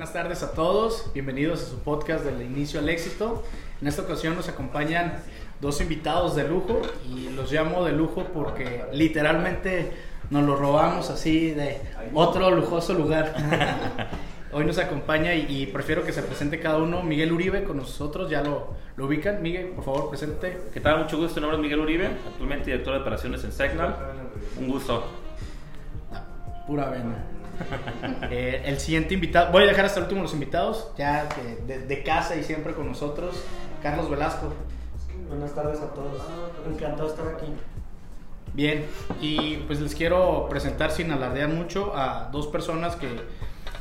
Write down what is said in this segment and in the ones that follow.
Buenas tardes a todos, bienvenidos a su podcast del inicio al éxito. En esta ocasión nos acompañan dos invitados de lujo y los llamo de lujo porque literalmente nos los robamos así de otro lujoso lugar. Hoy nos acompaña y, prefiero que se presente cada uno. Miguel Uribe con nosotros, ya lo, lo ubican. Miguel, por favor, presente. ¿Qué tal? Mucho gusto. Mi nombre es Miguel Uribe, actualmente director de operaciones en Signal. Un gusto. Pura vena. Eh, el siguiente invitado, voy a dejar hasta el último los invitados, ya de, de, casa y siempre con nosotros, Carlos Velasco. Buenas tardes a todos, encantado de estar aquí. Bien, y pues les quiero presentar sin alardear mucho a dos personas que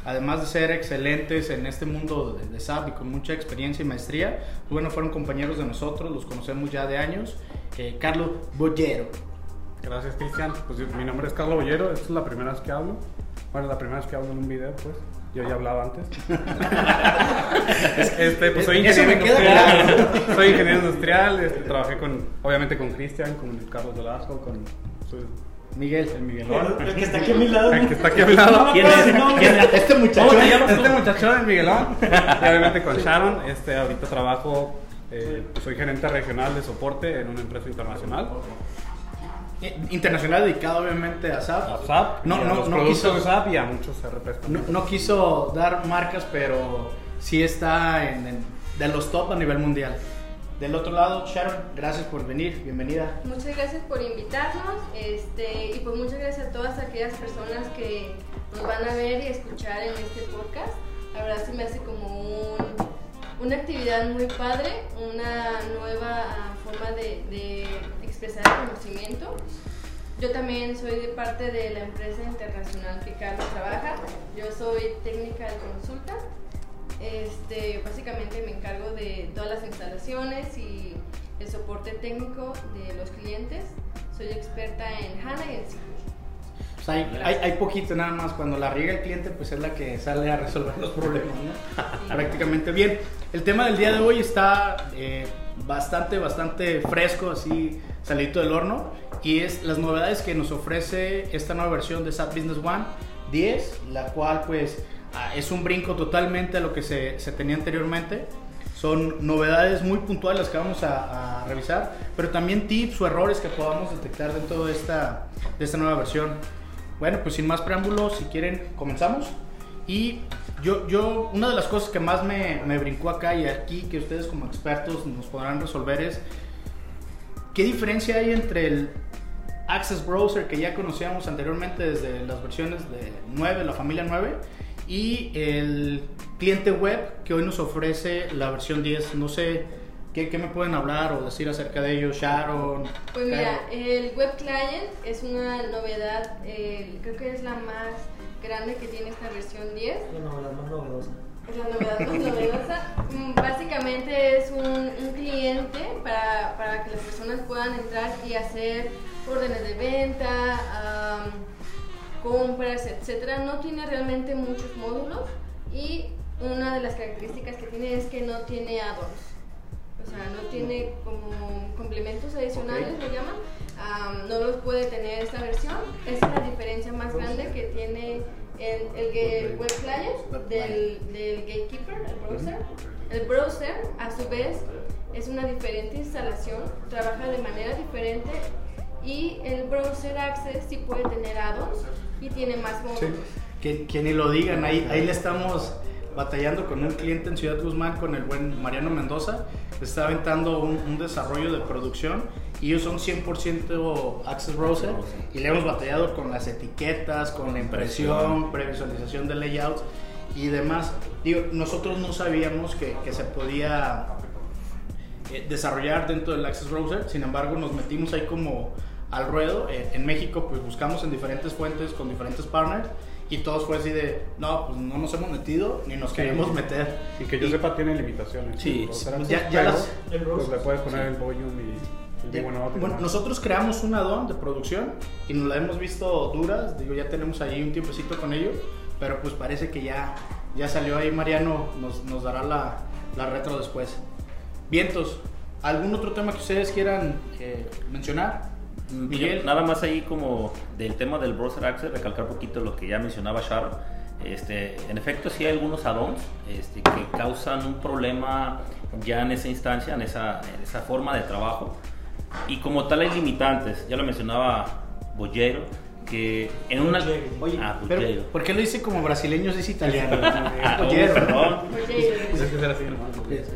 además de ser excelentes en este mundo de, SAP y con mucha experiencia y maestría, pues bueno, fueron compañeros de nosotros, los conocemos ya de años. Eh, Carlos Bollero. Gracias, Cristian. Pues mi nombre es Carlos Bollero, esta es la primera vez que hablo. Bueno, la primera vez que hablo en un video, pues. Yo ya hablaba antes. este, pues soy ingeniero industrial. Soy ingeniero industrial. Este, trabajé con, obviamente con Cristian, con Carlos Velasco, con Miguel. El Miguelón. El que está aquí a mi lado. El que está aquí a mi lado. ¿Quién es? Este muchacho. Este muchacho es Miguelón. Y obviamente con Sharon. Este, ahorita trabajo, eh, pues soy gerente regional de soporte en una empresa internacional. Internacional dedicado obviamente a SAP. A SAP. No, no, no quiso SAP y a muchos RPs no, no, quiso dar marcas, pero sí está en, de los top a nivel mundial. Del otro lado, Sharon, gracias por venir, bienvenida. Muchas gracias por invitarnos este, y pues muchas gracias a todas aquellas personas que nos van a ver y escuchar en este podcast. La verdad se me hace como un, una actividad muy padre, una nueva forma de, de expresar el conocimiento. Yo también soy de parte de la empresa internacional que Carlos trabaja. Yo soy técnica de consulta este, básicamente me encargo de todas las instalaciones y el soporte técnico de los clientes. Soy experta en HANA y en pues hay, hay, poquito nada más, cuando la riega el cliente pues es la que sale a resolver los problemas, Prácticamente bien. El tema del día de hoy está eh, bastante, bastante fresco, así salito del horno, y es las novedades que nos ofrece esta nueva versión de SAP Business One 10, la cual pues Ah, es un brinco totalmente a lo que se, tenía anteriormente. Son novedades muy puntuales que vamos a, revisar, pero también tips o errores que podamos detectar dentro de esta, de esta nueva versión. Bueno, pues sin más preámbulos, si quieren, comenzamos. Y yo, yo una de las cosas que más me, me brincó acá y aquí, que ustedes como expertos nos podrán resolver es, ¿qué diferencia hay entre el Access Browser que ya conocíamos anteriormente desde las versiones de 9, la familia 9, y el cliente web que hoy nos ofrece la versión 10. No sé qué, qué me pueden hablar o decir acerca de ello, Sharon. Pues mira, el web client es una novedad, creo que es la más grande que tiene esta versión 10. La novedad más novedosa. Es la novedad más novedosa. Mm, básicamente es un, un cliente para, para, que las personas puedan entrar y hacer órdenes de venta compras, etcétera, no tiene realmente muchos módulos y una de las características que tiene es que no tiene add-ons. O sea, no tiene como complementos adicionales, lo llaman. no los puede tener esta versión. Esa es la diferencia más grande que tiene el, el, web client del, del, gatekeeper, el browser. El browser, a su vez, es una diferente instalación, trabaja de manera diferente y el browser access sí puede tener add-ons y tiene más módulos. Que, ni lo digan, ahí, ahí le estamos batallando con un cliente en Ciudad Guzmán, con el buen Mariano Mendoza, está aventando un, desarrollo de producción y ellos son 100% Access Browser y le hemos batallado con las etiquetas, con la impresión, previsualización de layouts y demás. Digo, nosotros no sabíamos que, que se podía eh, desarrollar dentro del Access Browser, sin embargo nos metimos ahí como al ruedo. En, México, pues buscamos en diferentes fuentes con diferentes partners y todos fue así de, no, pues no nos hemos metido ni nos queremos meter. Y que yo sepa, tiene limitaciones. Sí, pues ya, ya las, pues le puedes poner el volume y... bueno, nosotros creamos un add-on de producción y nos la hemos visto duras, digo, ya tenemos ahí un tiempecito con ello, pero pues parece que ya, ya salió ahí Mariano, nos, nos dará la, la retro después. Vientos, ¿algún otro tema que ustedes quieran eh, mencionar? Miguel. Nada más ahí como del tema del browser access, recalcar un poquito lo que ya mencionaba Sharon. Este, en efecto, sí hay algunos add-ons este, que causan un problema ya en esa instancia, en esa, en esa forma de trabajo. Y como tal hay limitantes, ya lo mencionaba Bollero, que en una... Oye, Ah, pero. ¿por qué lo dice como brasileño si es italiano? Ah, oh, Bollero. perdón. Oye, Pues es que será así, hermano.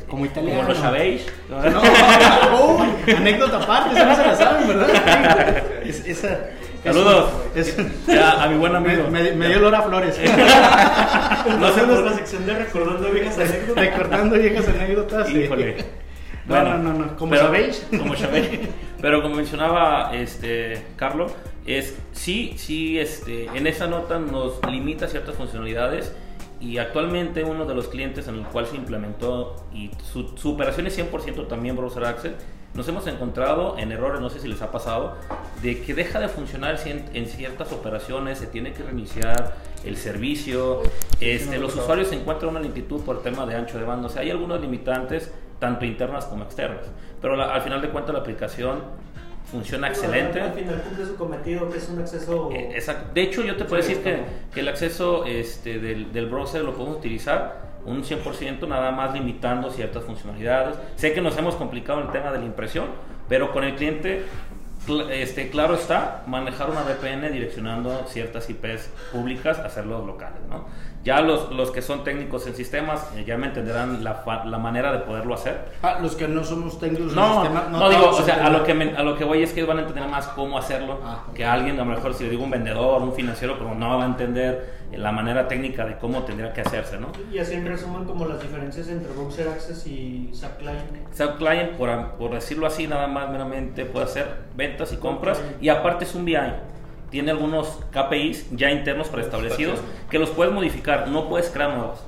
Como italiano. Como lo sabéis. No, uy, anécdota aparte, esa no se la saben, ¿verdad? Es- esa, Saludos. es- Ya, a mi buen me, amigo. me- me dio olor a flores. No Hacemos por- nuestra sección de recordando viejas anécdotas. Recordando viejas anécdotas. sí. Híjole. No, no, no, no. Como sabéis. Como sabéis. Pero como mencionaba este Carlos, es sí, sí, este, en esa nota nos limita ciertas funcionalidades y actualmente uno de los clientes en el cual se implementó y su, su operación es 100% también Browser Access, nos hemos encontrado en errores, no sé si les ha pasado, de que deja de funcionar en ciertas operaciones, se tiene que reiniciar el servicio, este, los usuarios se encuentran una lentitud por tema de ancho de banda, o sea, hay algunos limitantes, tanto internas como externas, pero la- al final de cuentas la aplicación funciona excelente. Al final cumple su cometido, que es un acceso. Eh, exacto. De hecho, yo te puedo Sí, decir que, el acceso este, del, del browser lo podemos utilizar un 100% nada más limitando ciertas funcionalidades. Sé que nos hemos complicado el tema de la impresión, pero con el cliente, cl- este, claro está, manejar una VPN direccionando ciertas IPs públicas, hacerlos locales. ¿no? Ya los, los que son técnicos en sistemas eh, ya me entenderán la, la manera de poderlo hacer. Ah, los que no somos técnicos No, sistema, no, digo, todos o sea, a lo, que me- a lo que voy es que van a entender más cómo hacerlo Ah, que alguien, a lo mejor si le digo un vendedor, un financiero, pero no va a entender la manera técnica de cómo tendría que hacerse, ¿no? Y así en resumen, como las diferencias entre Browser Access y SAP Client. SAP Client, por, por decirlo así, nada más meramente puede hacer ventas y compras y aparte es un BI. Tiene algunos KPIs ya internos preestablecidos que los puedes modificar, no puedes crear nuevos.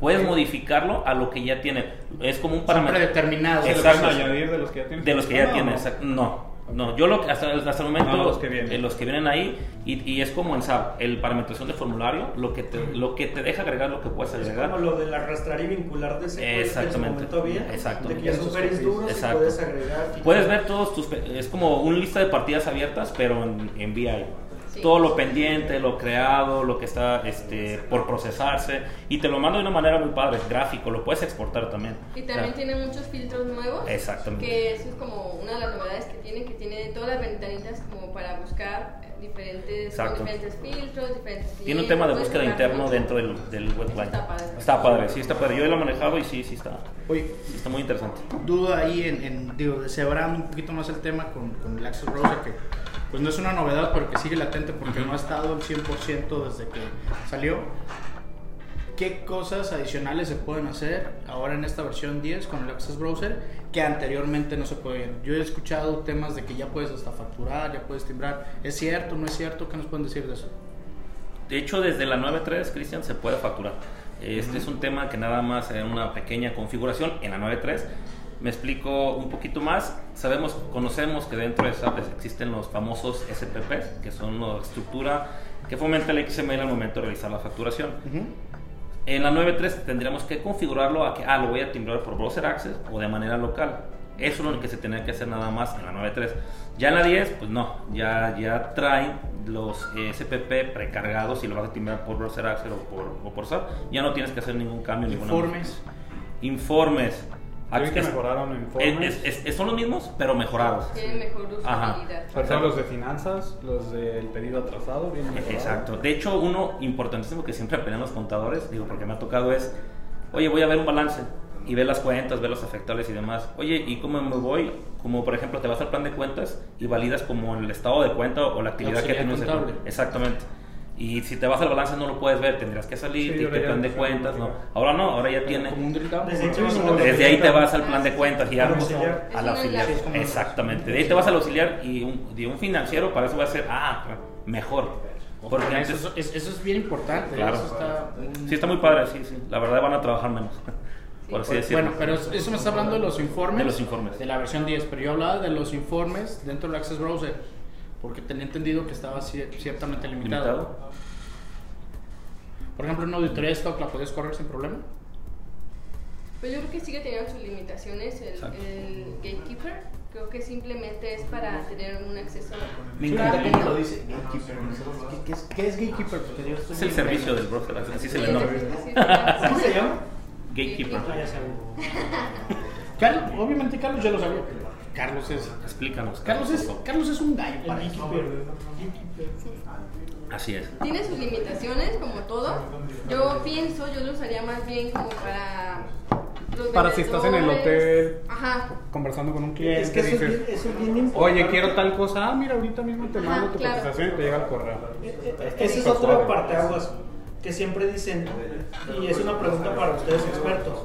Puedes modificarlo a lo que ya tiene. Es como un parámetro. predeterminados. ¿Se le Exacto. de los que ya tienes? De los que ya exacto. No, no. Yo lo que hasta, hasta el momento, No, los que vienen. eh, los que vienen ahí, y, y es como en SAP, el parametración de formulario, lo que te, lo que te deja agregar, lo que puedes Es agregar. como lo del arrastrar y vincular de secuencia que en su Exactamente. momento había. Exacto. De que ya duros y puedes agregar. Puedes ver todos tus... Es como una lista de partidas abiertas, pero en, en VI. Sí. Todo lo pendiente, lo creado, lo que está este, por procesarse, y te lo mando de una manera muy padre, gráfico, lo puedes exportar también. Y O también sea, tiene muchos filtros nuevos. Exactamente. Que eso es como una de las novedades que tiene, que tiene todas las ventanitas como para buscar diferentes, con Exacto. diferentes filtros, diferentes Tiene un tema de búsqueda interno mucho. dentro del, del web client. Está padre. Está padre, sí está padre. Yo lo he manejado y sí, sí está, Oye, sí está muy interesante. duda ahí en, en digo, deshebrando un poquito más el tema con, con el Access Browser, que pues no es una novedad, pero que sigue latente porque no ha estado al 100% desde que salió. ¿Qué cosas adicionales se pueden hacer ahora en esta versión 10 con el Access Browser que anteriormente no se podían? Yo he escuchado temas de que ya puedes hasta facturar, ya puedes timbrar. ¿Es cierto, no es cierto? ¿Qué nos pueden decir de eso? De hecho, desde la 9.3, Cristian, se puede facturar. Este es un tema que nada más en una pequeña configuración en la 9.3. Me explico un poquito más. Sabemos, conocemos que dentro de SAP existen los famosos SPPs, que son la estructura que fomenta el XML al momento de realizar la facturación. En la 9.3 tendríamos que configurarlo a que, ah, lo voy a timbrar por Browser Access o de manera local. Eso es lo que se tenía que hacer nada más en la 9.3. Ya en la 10, pues no, ya, ya traen los SPP precargados y lo vas a timbrar por Browser Access o por, o por SAP. Ya no tienes que hacer ningún cambio. ninguna Informes. Yo vi que Es- mejoraron informes. es- es- es- son los mismos, pero mejorados. Tiene mejor Ajá. usabilidad. Todo los de finanzas, los del pedido atrasado, bien mejorados. Exacto. De hecho, uno importantísimo que siempre pelean los contadores, digo, porque me ha tocado es, oye, voy a ver un balance y ver las cuentas, ver los afectables y demás. Oye, ¿y cómo me voy? Como por ejemplo, te vas al plan de cuentas y validas como el estado de cuenta o la actividad que tienes. Exactamente. Y si te vas al balance no lo puedes ver, tendrías que salir Sí, y te plan de cuentas, no. Ahora no, ahora ya tiene... Desde ahí te vas al plan de cuentas y Al ya auxiliar. al auxiliar. Exactamente. De ahí te vas al auxiliar y un, de un financiero para eso va a ser, ah, mejor. Porque antes, eso, es, eso es bien importante. Claro. Eso está, sí está muy padre, sí, sí. La verdad van a trabajar menos, por así decirlo. Bueno, pero eso eso me está hablando de los informes. De los informes. De la versión 10, pero yo hablaba de los informes dentro del Access Browser, porque tenía entendido que estaba cier- ciertamente limitado. limitado. Por ejemplo, una auditoría de stock la podías correr sin problema. Pues yo creo que sigue teniendo sus limitaciones el, el gatekeeper. Creo que simplemente es para tener un acceso Me encanta como lo dice, gatekeeper. ¿Qué, qué es, qué es Gatekeeper? Porque yo estoy Es el servicio del browser, así se le nombra. ¿Cómo se llama? Gatekeeper. Carlos, obviamente Carlos ya lo sabía. Carlos es. Explícanos. Carlos es. Carlos es un gallo para El. Así es. Tiene sus limitaciones, como todo. Yo pienso, yo lo usaría más bien como para. los Para si estás en el hotel. Ajá. Conversando con un cliente, Es que eso es dices, bien, eso es bien importante. oye, quiero tal cosa. Ah, mira, ahorita mismo te Ajá, mando tu claro. cotización y te llega el correo. Ese es otro parteaguas que siempre dicen, y es una pregunta para ustedes expertos,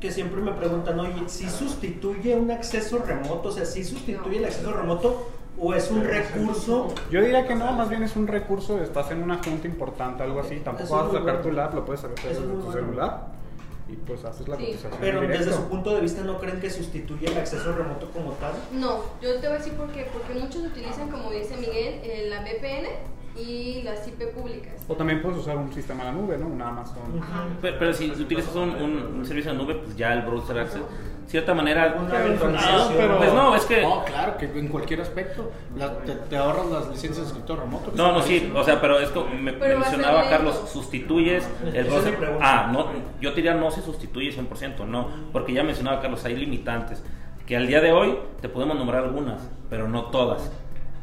que siempre me preguntan, oye, si sustituye un acceso remoto, o sea, si sustituye el acceso remoto o es un recurso, Yo diría que no, más bien es un recurso, estás en una junta importante, algo así, tampoco vas a sacar bueno. tu lab, lo puedes hacer Eso desde tu bueno. celular y pues haces la Sí. cotización pero en desde su punto de vista no creen que sustituye el acceso remoto como tal. No, yo te voy a decir por qué. Porque muchos utilizan, como dice Miguel, eh, la VPN y las IP públicas. O también puedes usar un sistema en la nube, ¿no? Un Amazon. Pero, pero si utilizas un, un- un servicio de nube, pues ya el browser access, cierta manera. Pero- virtualización. pero- Pues no, es que. No, claro, que en cualquier aspecto la- te, te ahorras las licencias de escritor remoto. que No, no, sí, o sea, pero es como me Pero mencionaba. Carlos, sustituyes el Esa es browser. Ah, no, yo te diría no se sustituye 100%, no, porque ya mencionaba Carlos, hay limitantes, que al día de hoy te podemos nombrar algunas, pero no todas.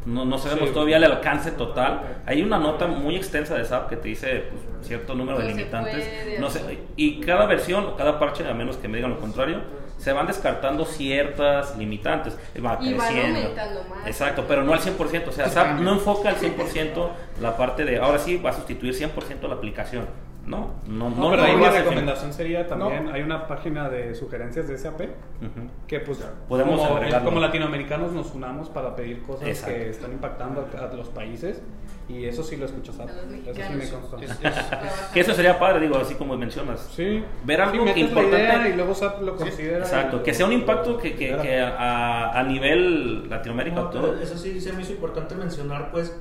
No, no sabemos Sí. todavía el alcance total. Hay una nota muy extensa de SAP que te dice pues, cierto número de limitantes. No sé, y cada versión o cada parche, a menos que me digan lo contrario, se van descartando ciertas limitantes. Va Y van creciendo. aumentando más. Exacto, pero no al 100%. O sea, SAP no enfoca al 100% la parte de ahora sí va a sustituir 100% la aplicación. No, no, no, No, pero ahí no mi recomendación sería también, No. hay una página de sugerencias de SAP Ujú. que pues Podemos como, como latinoamericanos nos unamos para pedir cosas Exacto. que están impactando a, a los países y eso sí lo escucha SAP. Eso sí me consta. Es- es-. Que eso sería padre, digo, así como mencionas. Sí. Ver algo Sí, importante. y luego SAP lo considera. Exacto, que sea un impacto que, que, que a, a nivel Latinoamérica No, todo. eso sí se me hizo importante mencionar, pues,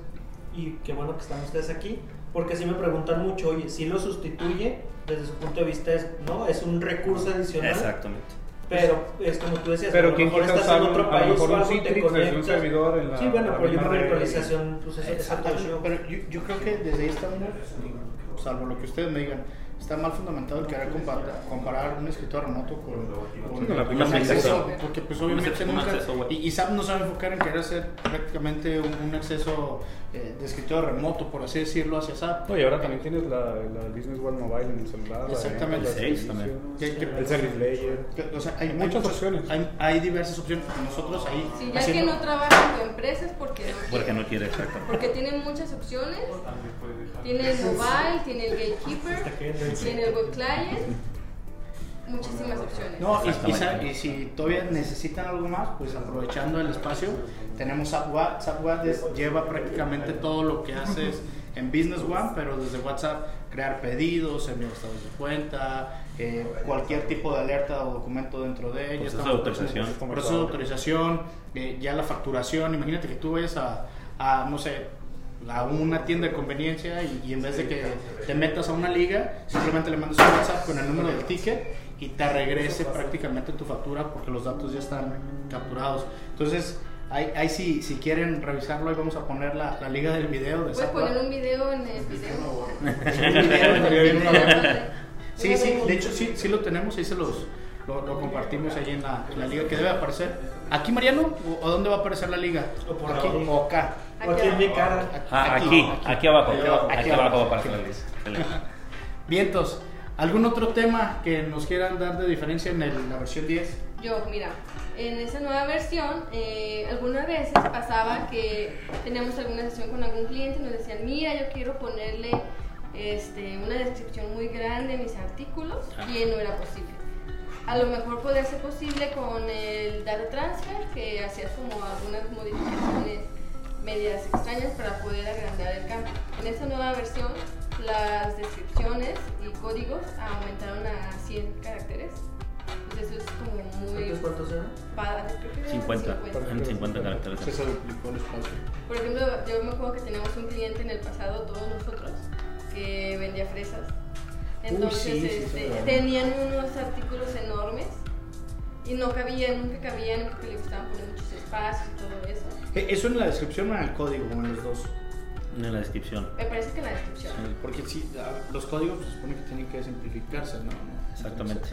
y qué bueno que están ustedes aquí, porque sí me preguntan mucho, oye, si lo sustituye, desde su punto de vista es, no, es un recurso adicional, Exactamente. pero es como tú decías, Pero a lo ¿quién mejor quita estás en otro un- país mejor o un algo, te Citrix desde un servidor en la- Sí, bueno, pero una virtualización, pues eso es pero yo, yo creo que desde ahí está salvo lo que ustedes me digan, está mal fundamentado el querer comparar, comparar un escritor remoto con, con, Sí, con la con acceso, porque pues obviamente Un nunca, acceso y, y SAP no se va a enfocar en querer hacer prácticamente un, un acceso eh, de escritor remoto, por así decirlo, hacia SAP. No, y ahora también tienes la, la Business World Mobile en el celular. la Exactamente. la El Sales servicio, también. Que- que- El Service Layer. que- o sea, hay, hay Muchas opciones. Hay, hay diversas opciones. Nosotros ahí Si ya haciendo- que no trabajan con empresas porque no Porque no quiere, exacto. Porque tienen muchas opciones. Tiene el mobile, tiene el gatekeeper, tiene el web client. Muchísimas opciones. No, y, y y si todavía necesitan algo más, pues aprovechando el espacio, tenemos. AppWat es- lleva prácticamente todo lo que haces en Business One, pero desde WhatsApp, crear pedidos, enviar estados de cuenta, eh, cualquier tipo de alerta o documento dentro de ella. Proceso de autorización. Proceso de autorización, eh, ya la facturación. Imagínate que tú vayas a, a, no sé, a una tienda de conveniencia y, y en vez de que te metas a una liga, simplemente le mandas un WhatsApp con el número del ticket y te regrese prácticamente tu factura porque los datos ya están capturados. Entonces, ahí, ahí si, si quieren revisarlo, ahí vamos a poner la, la liga del video de Puedes poner un video en el video. Un video en el video. Sí, sí, de hecho sí, sí lo tenemos, ahí se los lo, lo compartimos ahí en la, en la liga que debe aparecer. ¿Aquí, Mariano? ¿O, dónde va a aparecer la liga? O por ¿Aquí o acá? O aquí en mi cara. Ah, aquí, aquí abajo, aquí abajo, Aquí abajo va a aparecer la lista. Excelente. Vientos, ¿algún otro tema que nos quieran dar de diferencia en el- la versión 10? Yo, mira, en esa nueva versión, eh, algunas veces pasaba que teníamos alguna sesión con algún cliente y nos decían, mira, yo quiero ponerle este, una descripción muy grande en mis artículos y no era posible. A lo mejor podría ser posible con el data transfer, que hacías como algunas modificaciones medias extrañas para poder agrandar el campo. En esta nueva versión, las descripciones y códigos aumentaron a 100 caracteres. Entonces eso es como muy ¿Cuántos, eran? padre. creo que eran 50, en 50 caracteres. Se duplicó el espacio. Por ejemplo, yo me acuerdo que teníamos un cliente en el pasado, todos nosotros, que vendía fresas. Entonces sí, este, sí, tenían unos artículos enormes y no cabían, nunca cabían porque le gustaban poner muchos espacios y todo eso. Eh, ¿Eso en la descripción o en el código o en los dos? En la descripción. Me parece que en la descripción. Porque sí, ah, los códigos se supone que tienen que simplificarse, ¿no? No, Exactamente.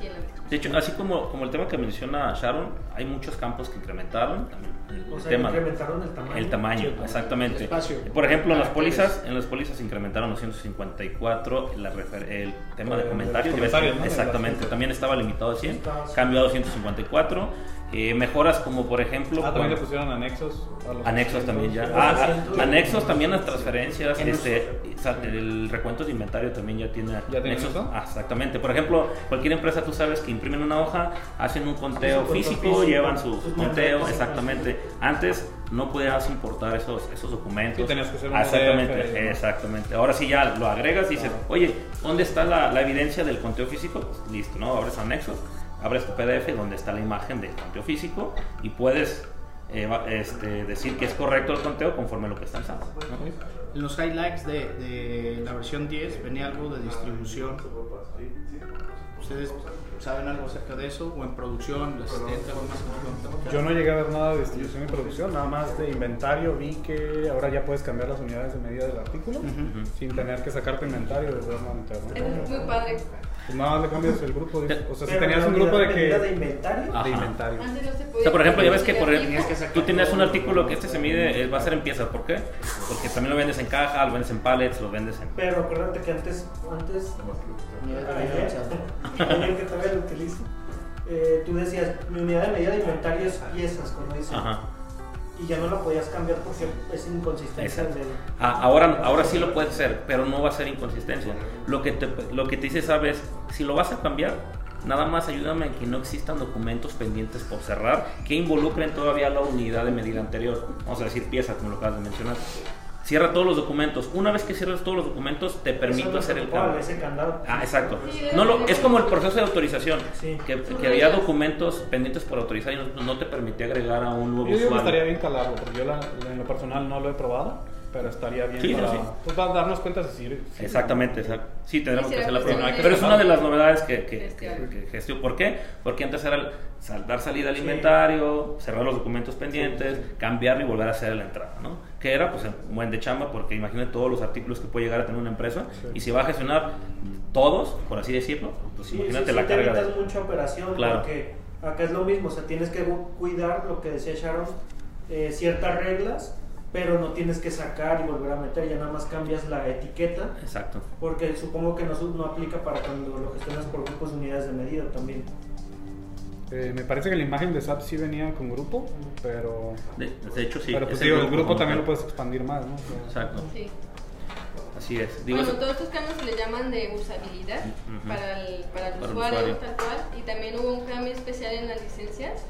Sí. De hecho, así como, como el tema que menciona Sharon, hay muchos campos que incrementaron. También el O sea, tema, incrementaron el tamaño. el tamaño, Sí, exactamente. el espacio. Por ejemplo, en las pólizas, en las pólizas incrementaron los 154 la refer- el tema de comentarios. comentarios, ¿no? Exactamente, también estaba limitado a 100, Estaba- cambió a 254. Eh, mejoras como por ejemplo Ah, también le pusieron anexos. a los Anexos también ya. Ah, ah, anexos también las transferencias. En Este, el recuento de inventario también ya tiene ¿Ya tiene anexos. eso? Ah, exactamente. Por ejemplo, cualquier empresa tú sabes que imprimen una hoja, hacen un conteo físico, físico, llevan su, conteo, exactamente. Antes no podías importar esos, esos documentos. Sí, tenías que hacer un Exactamente, PDF exactamente. Ahora sí ya lo agregas y dices, oye, ¿dónde está la, la evidencia del conteo físico? Pues listo, ¿no? Abres anexos, abres tu PDF donde está la imagen del conteo físico y puedes eh, este, decir que es correcto el conteo conforme a lo que está en SAP. En los highlights de, de la versión 10 venía algo de distribución. ¿Ustedes saben algo acerca de eso? ¿O en producción, el asistente, algo más? Yo no llegué a ver nada de distribución y producción, nada más de inventario. Vi que ahora ya puedes cambiar las unidades de medida del artículo Ujú. sin tener que sacar tu inventario y volverlo a meter. ¿no? Es muy padre. Pues nada le cambias el grupo. de- o sea, si tenías un grupo de unidad medida de que. inventario. Ah. De Ajá. inventario. Antes no se podía. O sea, por ejemplo, ya ves que por Tenías que sacar tú tienes un artículo que este se mide, eh, va a ser en piezas. ¿Por qué? Porque también lo vendes en caja, lo vendes en pallets, lo vendes en... Pero acuérdate que antes, antes que todavía lo utilizo, eh, tú decías, mi unidad de medida de inventario es piezas, como dicen. Ajá. Y ya no la podías cambiar porque es inconsistencia del... Ah, ahora, ahora sí lo puedes hacer, pero no va a ser inconsistencia. Lo que te, lo que te dice, sabes, si lo vas a cambiar, nada más ayúdame en que no existan documentos pendientes por cerrar que involucren todavía la unidad de medida anterior. Vamos a decir pieza, como lo acabas de mencionar. Cierra todos los documentos. Una vez que cierres todos los documentos, te permito Eso hacer el cambio. Ese candado. Ah, exacto. No lo, es- como el proceso de autorización, Sí. que, había documentos pendientes por autorizar y no, no te permitía agregar a un nuevo Yo digo que usuario. estaría bien calarlo, porque yo la- en lo personal no lo he probado, pero estaría bien Sí, sí, para sí. pues, para darnos cuenta si sirve. Exactamente, exacto. Sí, tendremos Sí, que hacer la prueba. Pero es una de las novedades que, que, que- que gestión. ¿Por qué? Porque antes era el dar salida al Sí. inventario, cerrar los documentos pendientes, cambiarlo y volver a hacer la entrada, ¿no? Que era pues un buen de chamba porque imagínate todos los artículos que puede llegar a tener una empresa Sí. y si va a gestionar todos, por así decirlo, pues Sí, imagínate sí, sí, la te carga de... evitas mucha operación Claro. porque acá es lo mismo, o sea, tienes que cuidar lo que decía Sharon, eh, ciertas reglas, pero no tienes que sacar y volver a meter, ya nada más cambias la etiqueta, Exacto. porque supongo que no, no aplica para cuando lo gestionas por grupos de unidades de medida también. Eh, me parece que la imagen de SAP sí venía con grupo, pero, De, de hecho, sí. pero pues es digo, el grupo también lo puedes expandir más, ¿no? Exacto. Sí. Así es. Digo, bueno, todos estos cambios se le llaman de usabilidad para el, para el Para el usuario, usuario. tal cual. Y también hubo un cambio especial en las licencias.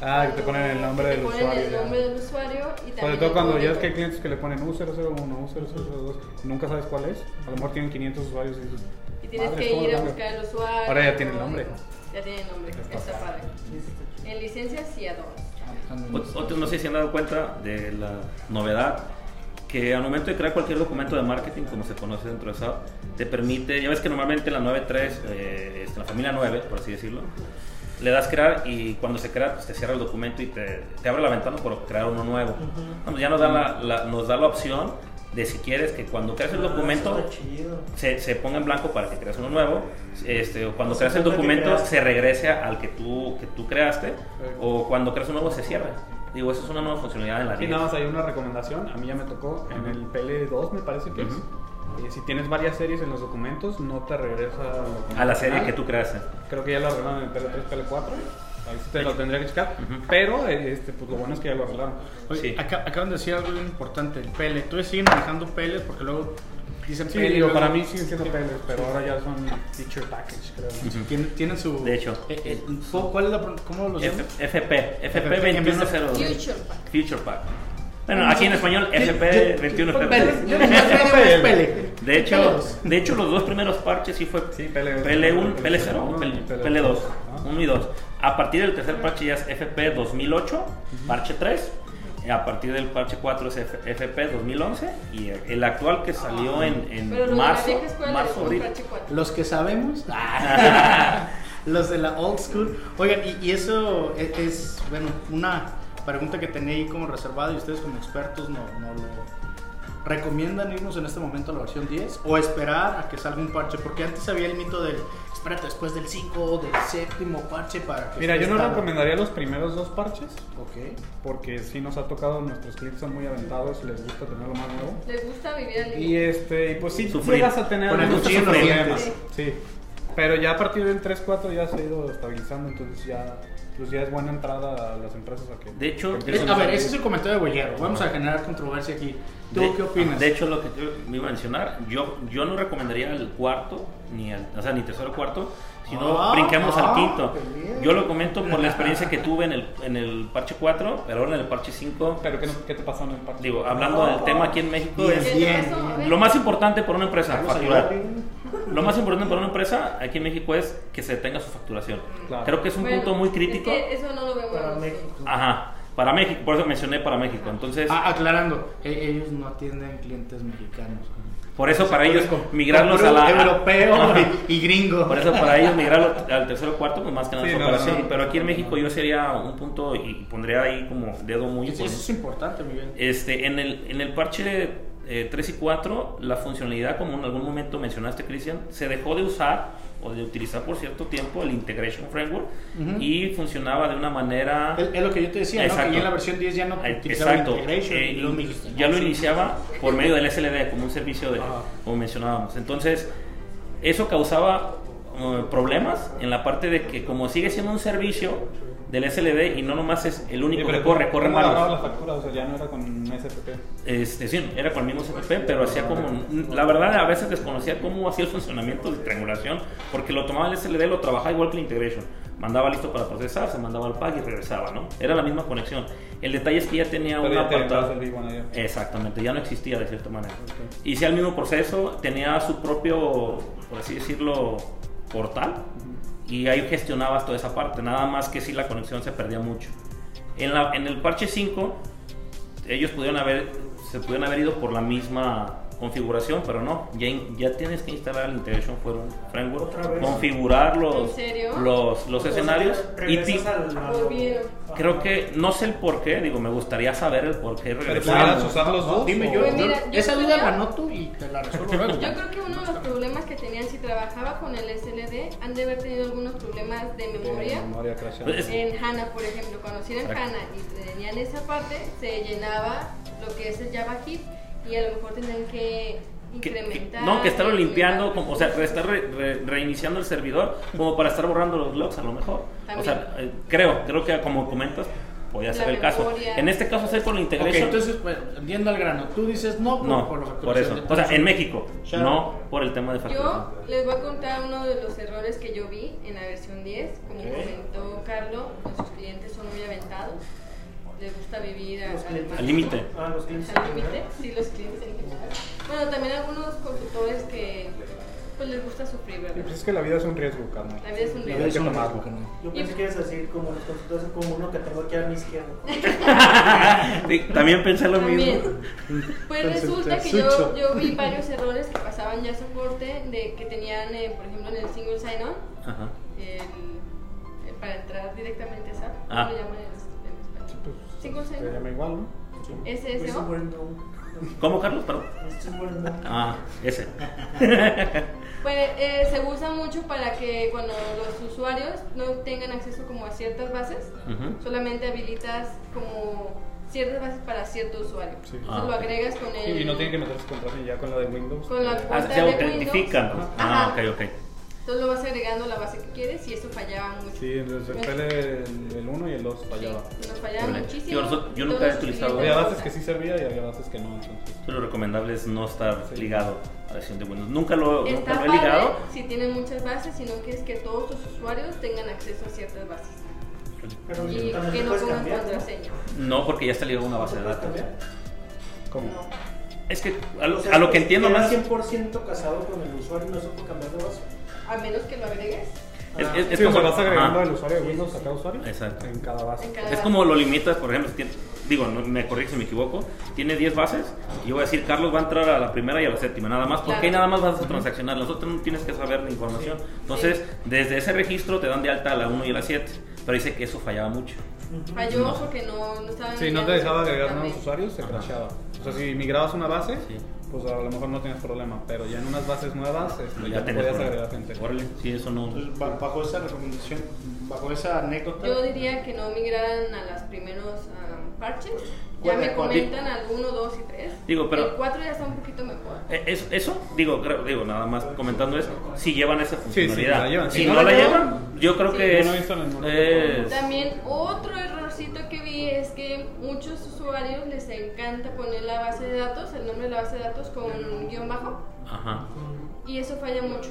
Ajá. Ah, que te ponen el nombre del te ponen usuario. el nombre del usuario y también Sobre todo cuando ya es que hay clientes que le ponen U001, U0002, nunca sabes cuál es. A lo mejor tienen 500 usuarios y dices, Y tienes "Madre, que ¿cómo lo ir a cambio?". buscar el usuario. Ahora ya tiene el nombre. Ya tiene el nombre, está padre. En licencias sí a dos. Ot- Otros no sé si han dado cuenta de la novedad que al momento de crear cualquier documento de marketing, como se conoce dentro de SAP, te permite, ya ves que normalmente la 9.3, eh, es la familia 9, por así decirlo, le das crear y cuando se crea, pues te cierra el documento y te, te abre la ventana por crear uno nuevo. Bueno, ya nos da la, la- nos da la opción de si quieres que cuando creas el Ah, documento chido. se, se ponga en blanco para que creas uno nuevo. Este, o cuando Se creas el documento se regrese al que tú, que tú creaste. O cuando creas un nuevo se cierra. Digo, eso es una nueva funcionalidad en la 10. nada más hay una recomendación, a mí ya me tocó en el PL2 me parece que es. Eh, si tienes varias series en los documentos, no te regresa A la serie final. que tú creaste. Creo que ya lo arreglaron en el PL3, PL4. Ahí sí te lo tendría que checar. Ujú. Pero eh, este, pues lo bueno es que ya lo arreglaron. Oye, Sí. acá- acaban de decir algo bien importante, el PL. ¿Tú siguen manejando PL? Porque luego dicen Sí, digo, para mí siguen siendo PLs, pero ahora ya son feature package, creo. Ujú. Tienen, tienen su. De hecho. Eh, eh, ¿Cuál es la. ¿Cómo lo llaman? FP, FP FP, 2102. Future Pack. Future Pack. Bueno, aquí en español, FP PL. 2102. Yo nomás traigo PL. De hecho, de hecho, los dos primeros parches sí fue Sí, PL. PL1, PL0, uno y PL2, Ah. 1 y 2. A partir del tercer parche ya es FP 2008, parche 3. y A partir del parche 4 es F- FP 2011 y el actual que salió en, en Pero los de marzo, marzo, abril. decimos parche 4. Los que sabemos. los de la old school. Oigan, y, y eso es, es, bueno, una pregunta que tenía ahí como reservada y ustedes como expertos no, no lo recomiendan irnos en este momento a la versión 10 o esperar a que salga un parche, porque antes había el mito del espérate después del 5 del séptimo parche para que Mira, yo no estable. recomendaría los primeros dos parches Ok. porque sí nos ha tocado, nuestros clientes son muy aventados y les gusta tener lo más nuevo. Les gusta vivir al Y este, y pues sí Sufrir. llegas a tener algunos problemas. dientes. Sí. Pero ya a partir del 3-4 ya se ha ido estabilizando, entonces ya, pues ya es buena entrada a las empresas a que. De hecho, a ver, ese es el comentario de Bollero. Vamos a generar controversia aquí. ¿Tú de, qué opinas? De hecho, lo que yo me iba a mencionar, yo, yo no recomendaría el cuarto, ni el, o sea, ni tercero o cuarto, sino Ah, brinquemos ah, al quinto. qué bien. Yo lo comento por la experiencia que tuve en el, en el parche 4, pero ahora en el parche 5, Pero ¿qué, qué te pasó en el parche? digo, hablando del tema aquí en México, Bien, es ¿Qué bien, ver. lo más importante para una empresa, facturar. Lo más importante para una empresa aquí en México es que se tenga su facturación. Claro. Creo que es un Bueno, punto muy crítico. Es que eso no lo vemos Para. México. Ajá, para México, por eso mencioné para México. Entonces, Ah, aclarando, e- ellos no atienden clientes mexicanos. por eso para ellos migrarlos a la... europeo y, y gringo. Por eso para ellos migrarlo al tercero o cuarto, pues más que nada Sí, no, sí. Pero aquí en México yo sería un punto y pondría ahí como dedo muy Eso importante. es importante, Miguel. Este, en el, en el parche eh, 3 y 4, la funcionalidad, como en algún momento mencionaste, Cristian, se dejó de usar o de utilizar por cierto tiempo el Integration Framework y funcionaba de una manera... Es, es lo que yo te decía, ¿no? Que Exacto. ya en la versión 10 ya no Eh, utilizaba Exacto. integration. Eh, ya lo iniciaba por medio del SLD como un servicio de, como mencionábamos. Entonces, eso causaba uh, problemas en la parte de que como sigue siendo un servicio del SLD y no nomás es el Sí, único pero que corre, corre ¿cómo agarraba malos. la factura? O sea, ya no era con SPP. Este, sí, era con el mismo CPP, pero hacía como, la verdad a veces desconocía cómo hacía el funcionamiento de triangulación, porque lo tomaba el SLD, lo trabajaba igual que el integration, mandaba listo para procesar, se mandaba al pack y regresaba, ¿no? Era la misma conexión. El detalle es que ya tenía Pero te apartado. entrabas el V1 ahí. Exactamente, ya no existía de cierta manera. Y si el mismo proceso, tenía su propio, por así decirlo, portal y ahí gestionabas toda esa parte, nada más que si la conexión se perdía mucho. En, la, en el parche 5, ellos pudieron haber, se pudieron haber ido por la misma configuración, pero no, ya, in- ya tienes que instalar el Integration Framework, vez. configurar los, los, los sea, escenarios y ti- creo que, no sé el por qué, digo, me gustaría saber el por qué pudieras usar los dos. dime yo, Pues yo- mira, yo esa duda creo- la anoto y te la resuelvo luego. Yo creo que uno de los problemas que tenían si trabajaba con el SLD han de haber tenido algunos problemas de memoria. Pues es- En HANA, por ejemplo, cuando hacían. HANA y tenían esa parte, se llenaba lo que es el Java Hit y a lo mejor tenían que que- que- incrementar. no, que estarlo limpiando, como, o sea, estar re- re- reiniciando el servidor como para estar borrando los logs a lo mejor. O sea, eh, creo, creo que como comentas, podría La ser el caso. En este caso, hacer con la Ok, integration. entonces, pues, yendo al grano, tú dices no por, no, por la por facturación eso. O sea, en. México, no por el tema de factura. Yo les voy a contar uno de los errores que yo vi en la versión 10. Como Ok. comentó Carlos, nuestros clientes son muy aventados. Les gusta vivir a-. Al límite. Ah, los clientes. al límite. Sí, los clientes en general. Bueno, también algunos consultores que pues les gusta sufrir, ¿verdad? pues es que la vida es un riesgo, carnal. La vida es un La riesgo. vida es un riesgo. Yo pensé que ibas a decir como los consultores, como uno que tengo aquí a mi izquierda. Sí, también pensé lo También. mismo. Pues resulta que yo, yo vi varios errores que pasaban ya soporte de que tenían, eh, por ejemplo, en el single sign-on, Ajá. el, el para entrar directamente a SAP, ¿cómo Ah. lo llaman en, se llama igual, ¿no? SSO. ¿Cómo, Carlos? Perdón. Ah, ese. Pues eh, se usa mucho para que cuando los usuarios no tengan acceso como a ciertas bases, Ujú. solamente habilitas como ciertas bases para cierto usuario. Sí. Entonces Ah, lo agregas con el... Y no tiene que meterse contraseña ya con la de Windows. Con la Eh, Ah, se de autentifican. Windows. Ah, ok, ok. Entonces lo vas agregando a la base que quieres y eso fallaba mucho. Sí, entonces el el 1 y el 2 Sí, fallaba. nos fallaba muchísimo. Yo no- yo nunca he utilizado- Había no bases que sí servía y había bases que no, entonces. Lo recomendable es no estar Sí. ligado a la versión de Windows. Nunca lo, nunca Está lo he padre ligado. si tienen muchas bases, sino que es que todos tus usuarios tengan acceso a ciertas bases Pero y que no pongan cambiar, ¿no? contraseña. No, porque ya está ligado a una ¿No base se de datos. cambiar? ¿Cómo? Es que a lo, O sea, a lo que entiendo más. 100% casado con el usuario y no se puede cambiar de base. A menos que lo agregues Es, es- es Sí, o como sea, vas agregando ajá. el usuario de Windows a cada usuario Exacto. en cada base. en cada Es base. como lo limitas, por ejemplo, si tienes- digo, no, me corrige si me equivoco, tiene 10 bases y yo voy a decir, Carlos va a entrar a la primera y a la séptima, nada más, porque ahí nada más vas a transaccionar, las otras no tienes que saber la información. Entonces, desde ese registro te dan de alta a la 1 y a la 7, pero dice que eso fallaba mucho. Falló porque no, no estaba Si no te dejaba agregar nuevos usuarios, se crasheaba. O sea, si migrabas una base, Sí. Pues a lo mejor no tienes problema. Pero ya en unas bases nuevas, este, ya, Ya tenés podías problema. agregar gente. Órale, sí, eso no. Entonces, ba- bajo esa recomendación, bajo esa anécdota, Yo diría que no migraran a los primeros ah, parches. Ya ¿Cuál- me comentan al 1, 2 y 3. Digo, pero- El 4 ya está un poquito mejor. Eh, Eso, eso, digo, creo- digo, nada más comentando eso, si llevan esa sí, funcionalidad. la llevan. Si, Si no, no la llevan, yo creo Sí. que es, No es- También otro errorcito que vi es que muchos usuarios les encanta poner la base de datos, el nombre de la base de datos con guion bajo Ajá. y eso falla mucho.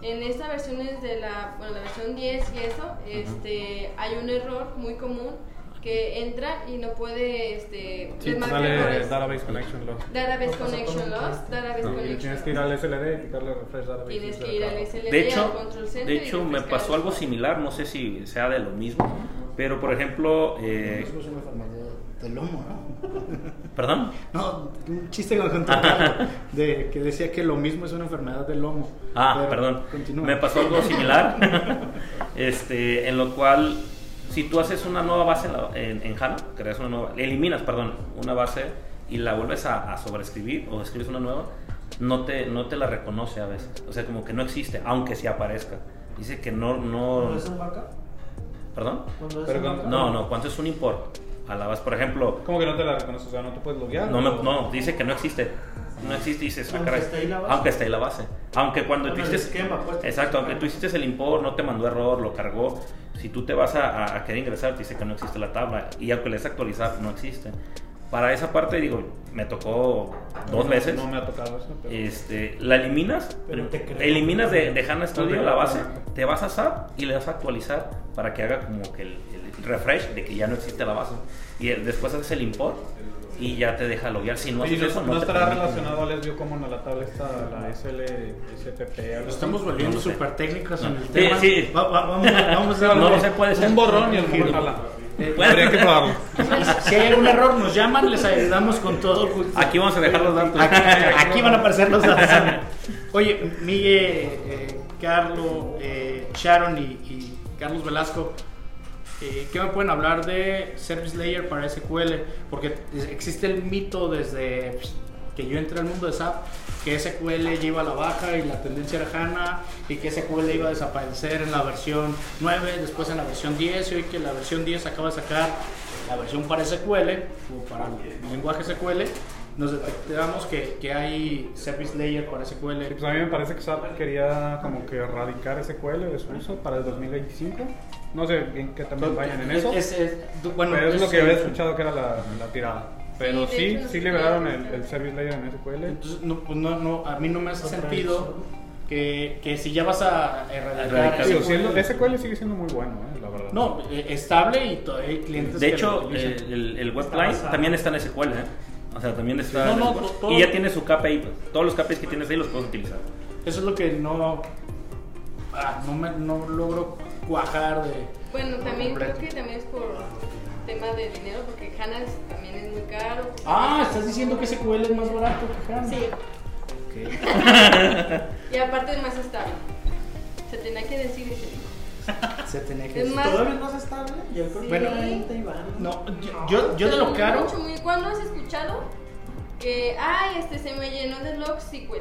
En esta versión es de la, bueno, la versión 10 y eso, este, hay un error muy común que entra y no puede, este, Sí, sale. Database Connection Loss. Database Connection Loss, Database No, y Connection tienes que ir al SLD y picarle refresh database. Tienes y que ir al. SLD, De al hecho, Control Center de y hecho me pasó algo similar, no sé si sea de lo mismo, pero por ejemplo, eh, Eso es una enfermedad del lomo, ¿no? perdón. No, un chiste con con Carlos, de que decía que lo mismo es una enfermedad del lomo. Ah, perdón. Continúa. Me pasó algo similar, este, en lo cual, si tú haces una nueva base en, en, en HANA, creas una nueva, eliminas, perdón, una base y la vuelves a, a sobreescribir o escribes una nueva, no te, no te la reconoce a veces. O sea, como que no existe, aunque sí aparezca. Dice que no, no, ¿Cuándo es un backup? Perdón. No, no, cuando es un import a la base, por ejemplo, ¿Cómo que no te la reconoces? O sea, no te puedes loguear. no, me- no, dice que no existe. No existe, dices, ah, Aunque caray. esté ahí la base. Aunque esté ahí la base. Aunque cuando tú Con el hiciste. esquema, pues. Exacto, aunque tú hiciste el import, no te mandó error, lo cargó. Si tú te vas a, a- a querer ingresar, te dice que no existe la tabla. Y aunque le des actualizar, no existe. Para esa parte, digo, me tocó dos No, veces. No me ha tocado eso. Pero... Este, la eliminas, Pero te eliminas de, de HANA Studio la base, te vas a SAP y le das a actualizar para que haga como que el, el refresh de que ya no existe la base. Y después haces el import y ya te deja loguear. Si no haces no, eso, no no, te estará relacionado, les vio como en la tabla está la SL, STP. algo así? Estamos volviendo súper técnicos en el Sí, tema. sí. Va- va- vamos, vamos a No sé, puede ser. Un borrón y el giro. Eh, Habría que probarlo. Si hay algún error, nos llaman, les ayudamos con todo. Aquí vamos a dejar los datos. Aquí, aquí van a aparecer los datos. Oye, Miguel, eh, Carlos, eh, Sharon y, y Carlos Velasco, eh, ¿qué me pueden hablar de Service Layer para SQL? Porque existe el mito desde pues, que yo entré al mundo de SAP que SQL iba a la baja y la tendencia era HANA y que SQL iba a desaparecer en la versión 9, después en la versión 10 y hoy que la versión 10 acaba de sacar la versión para SQL o para el lenguaje SQL nos detectamos que, que hay Service Layer para SQL. Pues a mí me parece que SAP quería como que erradicar SQL de su uso para el 2025. No sé en qué también vayan en eso. Es- es- bueno, pero es lo que había escuchado que era la, la tirada. Pero sí, hecho, sí, sé liberaron el, el Service Layer en SQL. Entonces, no, pues no, no, a mí no me hace Otra sentido que, que si ya vas a erradicar. Digo, SQL, SQL sigue siendo muy bueno, eh, la verdad. no, eh, estable y todavía hay clientes De que hecho, eh, el, el web client también está en SQL, ¿eh? O sea, también está. No, no, todo- Y ya tiene su KPI. pues. Todos los KPIs que tienes ahí los puedes utilizar. Eso es lo que no, ah, no, me, no logro cuajar de... Bueno, también creo que también es por tema de dinero, porque HANA es- también es muy caro. Ah, estás diciendo que SQL es más barato que HANA. Sí, Ok. y aparte es más estable. Se tenía que decir y se tenía que Es decir. más- ¿Todavía es estable? Yo creo que Bueno. No, yo, yo, yo de lo caro... mucho, muy- ¿Cuándo has escuchado que, ay, este se me llenó de logs SQL?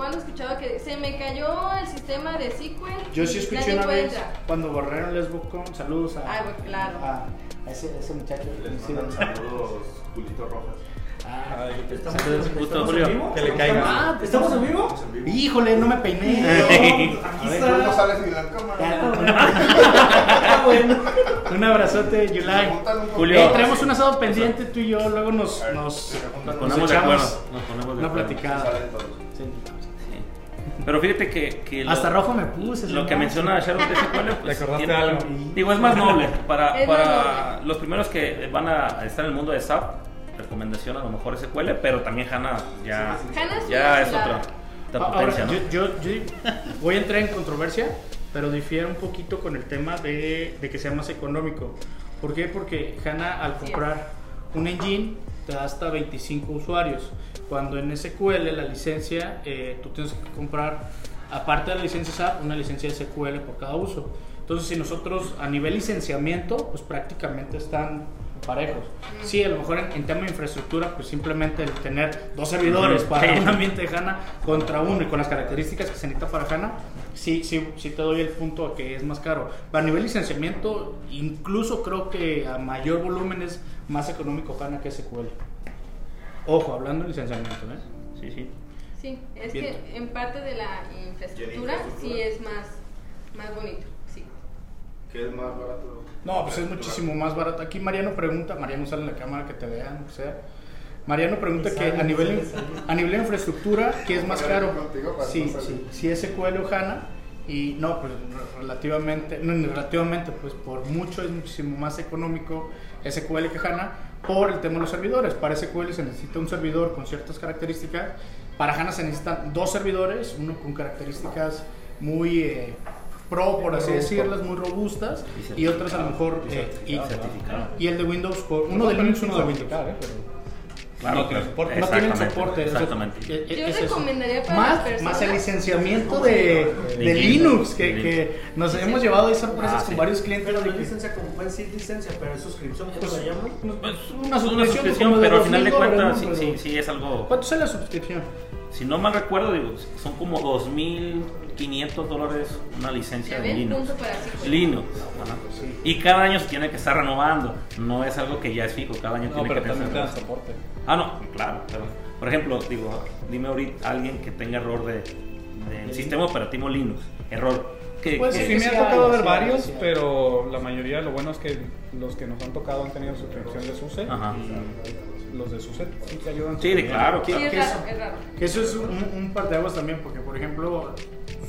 ¿Cuándo has escuchado que se me cayó el sistema de SQL? Yo sí escuché una vez entrar"? cuando borraron Lesbook.com, saludos a, Ah, bueno, claro. a, a ese, ese muchacho. Les Sí, mandan saludos, Julito Rojas. Ah, ¿Estamos, Saludos, estamos justo, en Julio. vivo? Que le caiga. Ah, ¿Estamos en vivo? Estamos en vivo. Híjole, no me peiné. No, A aquí ver, Tú no sales ni de la cámara. Ah, bueno. Un abrazote, Yulai. Julio. Eh, traemos un asado pendiente tú y yo, luego nos, nos, Nos nos ponemos de echamos acuerdo. Nos ponemos de una acuerdo. platicada. Sí. Sí. Pero fíjate que. que lo- Hasta rojo me puse. Lo que menciona Sharon de SQL, pues, ¿Te acordaste tiene- algo? Digo, es más noble. Para, para noble. los primeros que van a estar en el mundo de SAP, recomendación a lo mejor SQL, pero también HANA ya, HANA es ya una es otra, otra Ahora, potencia, ¿no? yo, yo, yo voy a entrar en controversia, pero difiere un poquito con el tema de, de que sea más económico. ¿Por qué? Porque HANA al comprar un engine te da hasta 25 usuarios. Cuando en SQL la licencia, eh, tú tienes que comprar, aparte de la licencia SAP, una licencia SQL por cada uso. Entonces, si nosotros a nivel licenciamiento, pues prácticamente están parejos. Sí, a lo mejor en, en tema de infraestructura, pues simplemente el tener dos servidores para un ambiente de HANA contra uno y con las características que se necesita para HANA, sí, sí, sí te doy el punto a que es más caro. A nivel licenciamiento, incluso creo que a mayor volumen es más económico HANA que SQL. Ojo, hablando de licenciamiento, ¿eh? Sí, sí. Sí, es Bien. que en parte de la infraestructura infraestructura? sí es más, más bonito, sí. ¿Qué es más barato? No, pues es muchísimo más barato. Aquí Mariano pregunta, Mariano sale en la cámara que te vean, o sea. Mariano pregunta que a nivel, sale, a nivel de infraestructura, ¿qué es más caro? Sí, sí, si es SQL o HANA. Y no, pues re- relativamente, no, relativamente, pues por mucho es muchísimo más económico SQL que HANA por el tema de los servidores. Para SQL se necesita un servidor con ciertas características. Para HANA se necesitan dos servidores, uno con características muy eh, pro, por así decirlas, muy robustas, y otras a lo mejor... eh, y, certificado. y el de Windows, por- uno de Linux, uno de Windows. ¿eh? Pero- Claro, No tiene soporte. No tienen Exactamente, soporte. eh, Yo es recomendaría para más, las personas- más el licenciamiento de, de De Linux, que, que nos hemos llevado ahí sorpresas Ah, con sí. varios clientes. Pero de no es licencia como puede decir licencia, pero es suscripción, ¿cómo la llaman? Pues, Una una suscripción de pero al final de 2000 dólares, cuentas, sí, sí, sí, es algo. ¿Cuánto sale la suscripción? Si no mal recuerdo, digo, son como 2.500 dólares una licencia de Linux. sí. Linux. ajá. Y cada año se tiene que estar renovando. No es algo que ya es fijo, cada año No, tiene pero que tener. soporte. Ah, no, claro. Pero, por ejemplo, digo, dime ahorita alguien que tenga error de, del sistema operativo Linux. Error. Que, Pues que- Sí, me sí ha tocado ver sí varios, sí pero la mayoría, lo bueno es que los que nos han tocado han tenido suscripción de SUSE Ajá. y los de SUSE sí te ayudan. Sí, claro. Sí, es que raro, eso- es raro. Que eso es un, un parteaguas también, porque por ejemplo,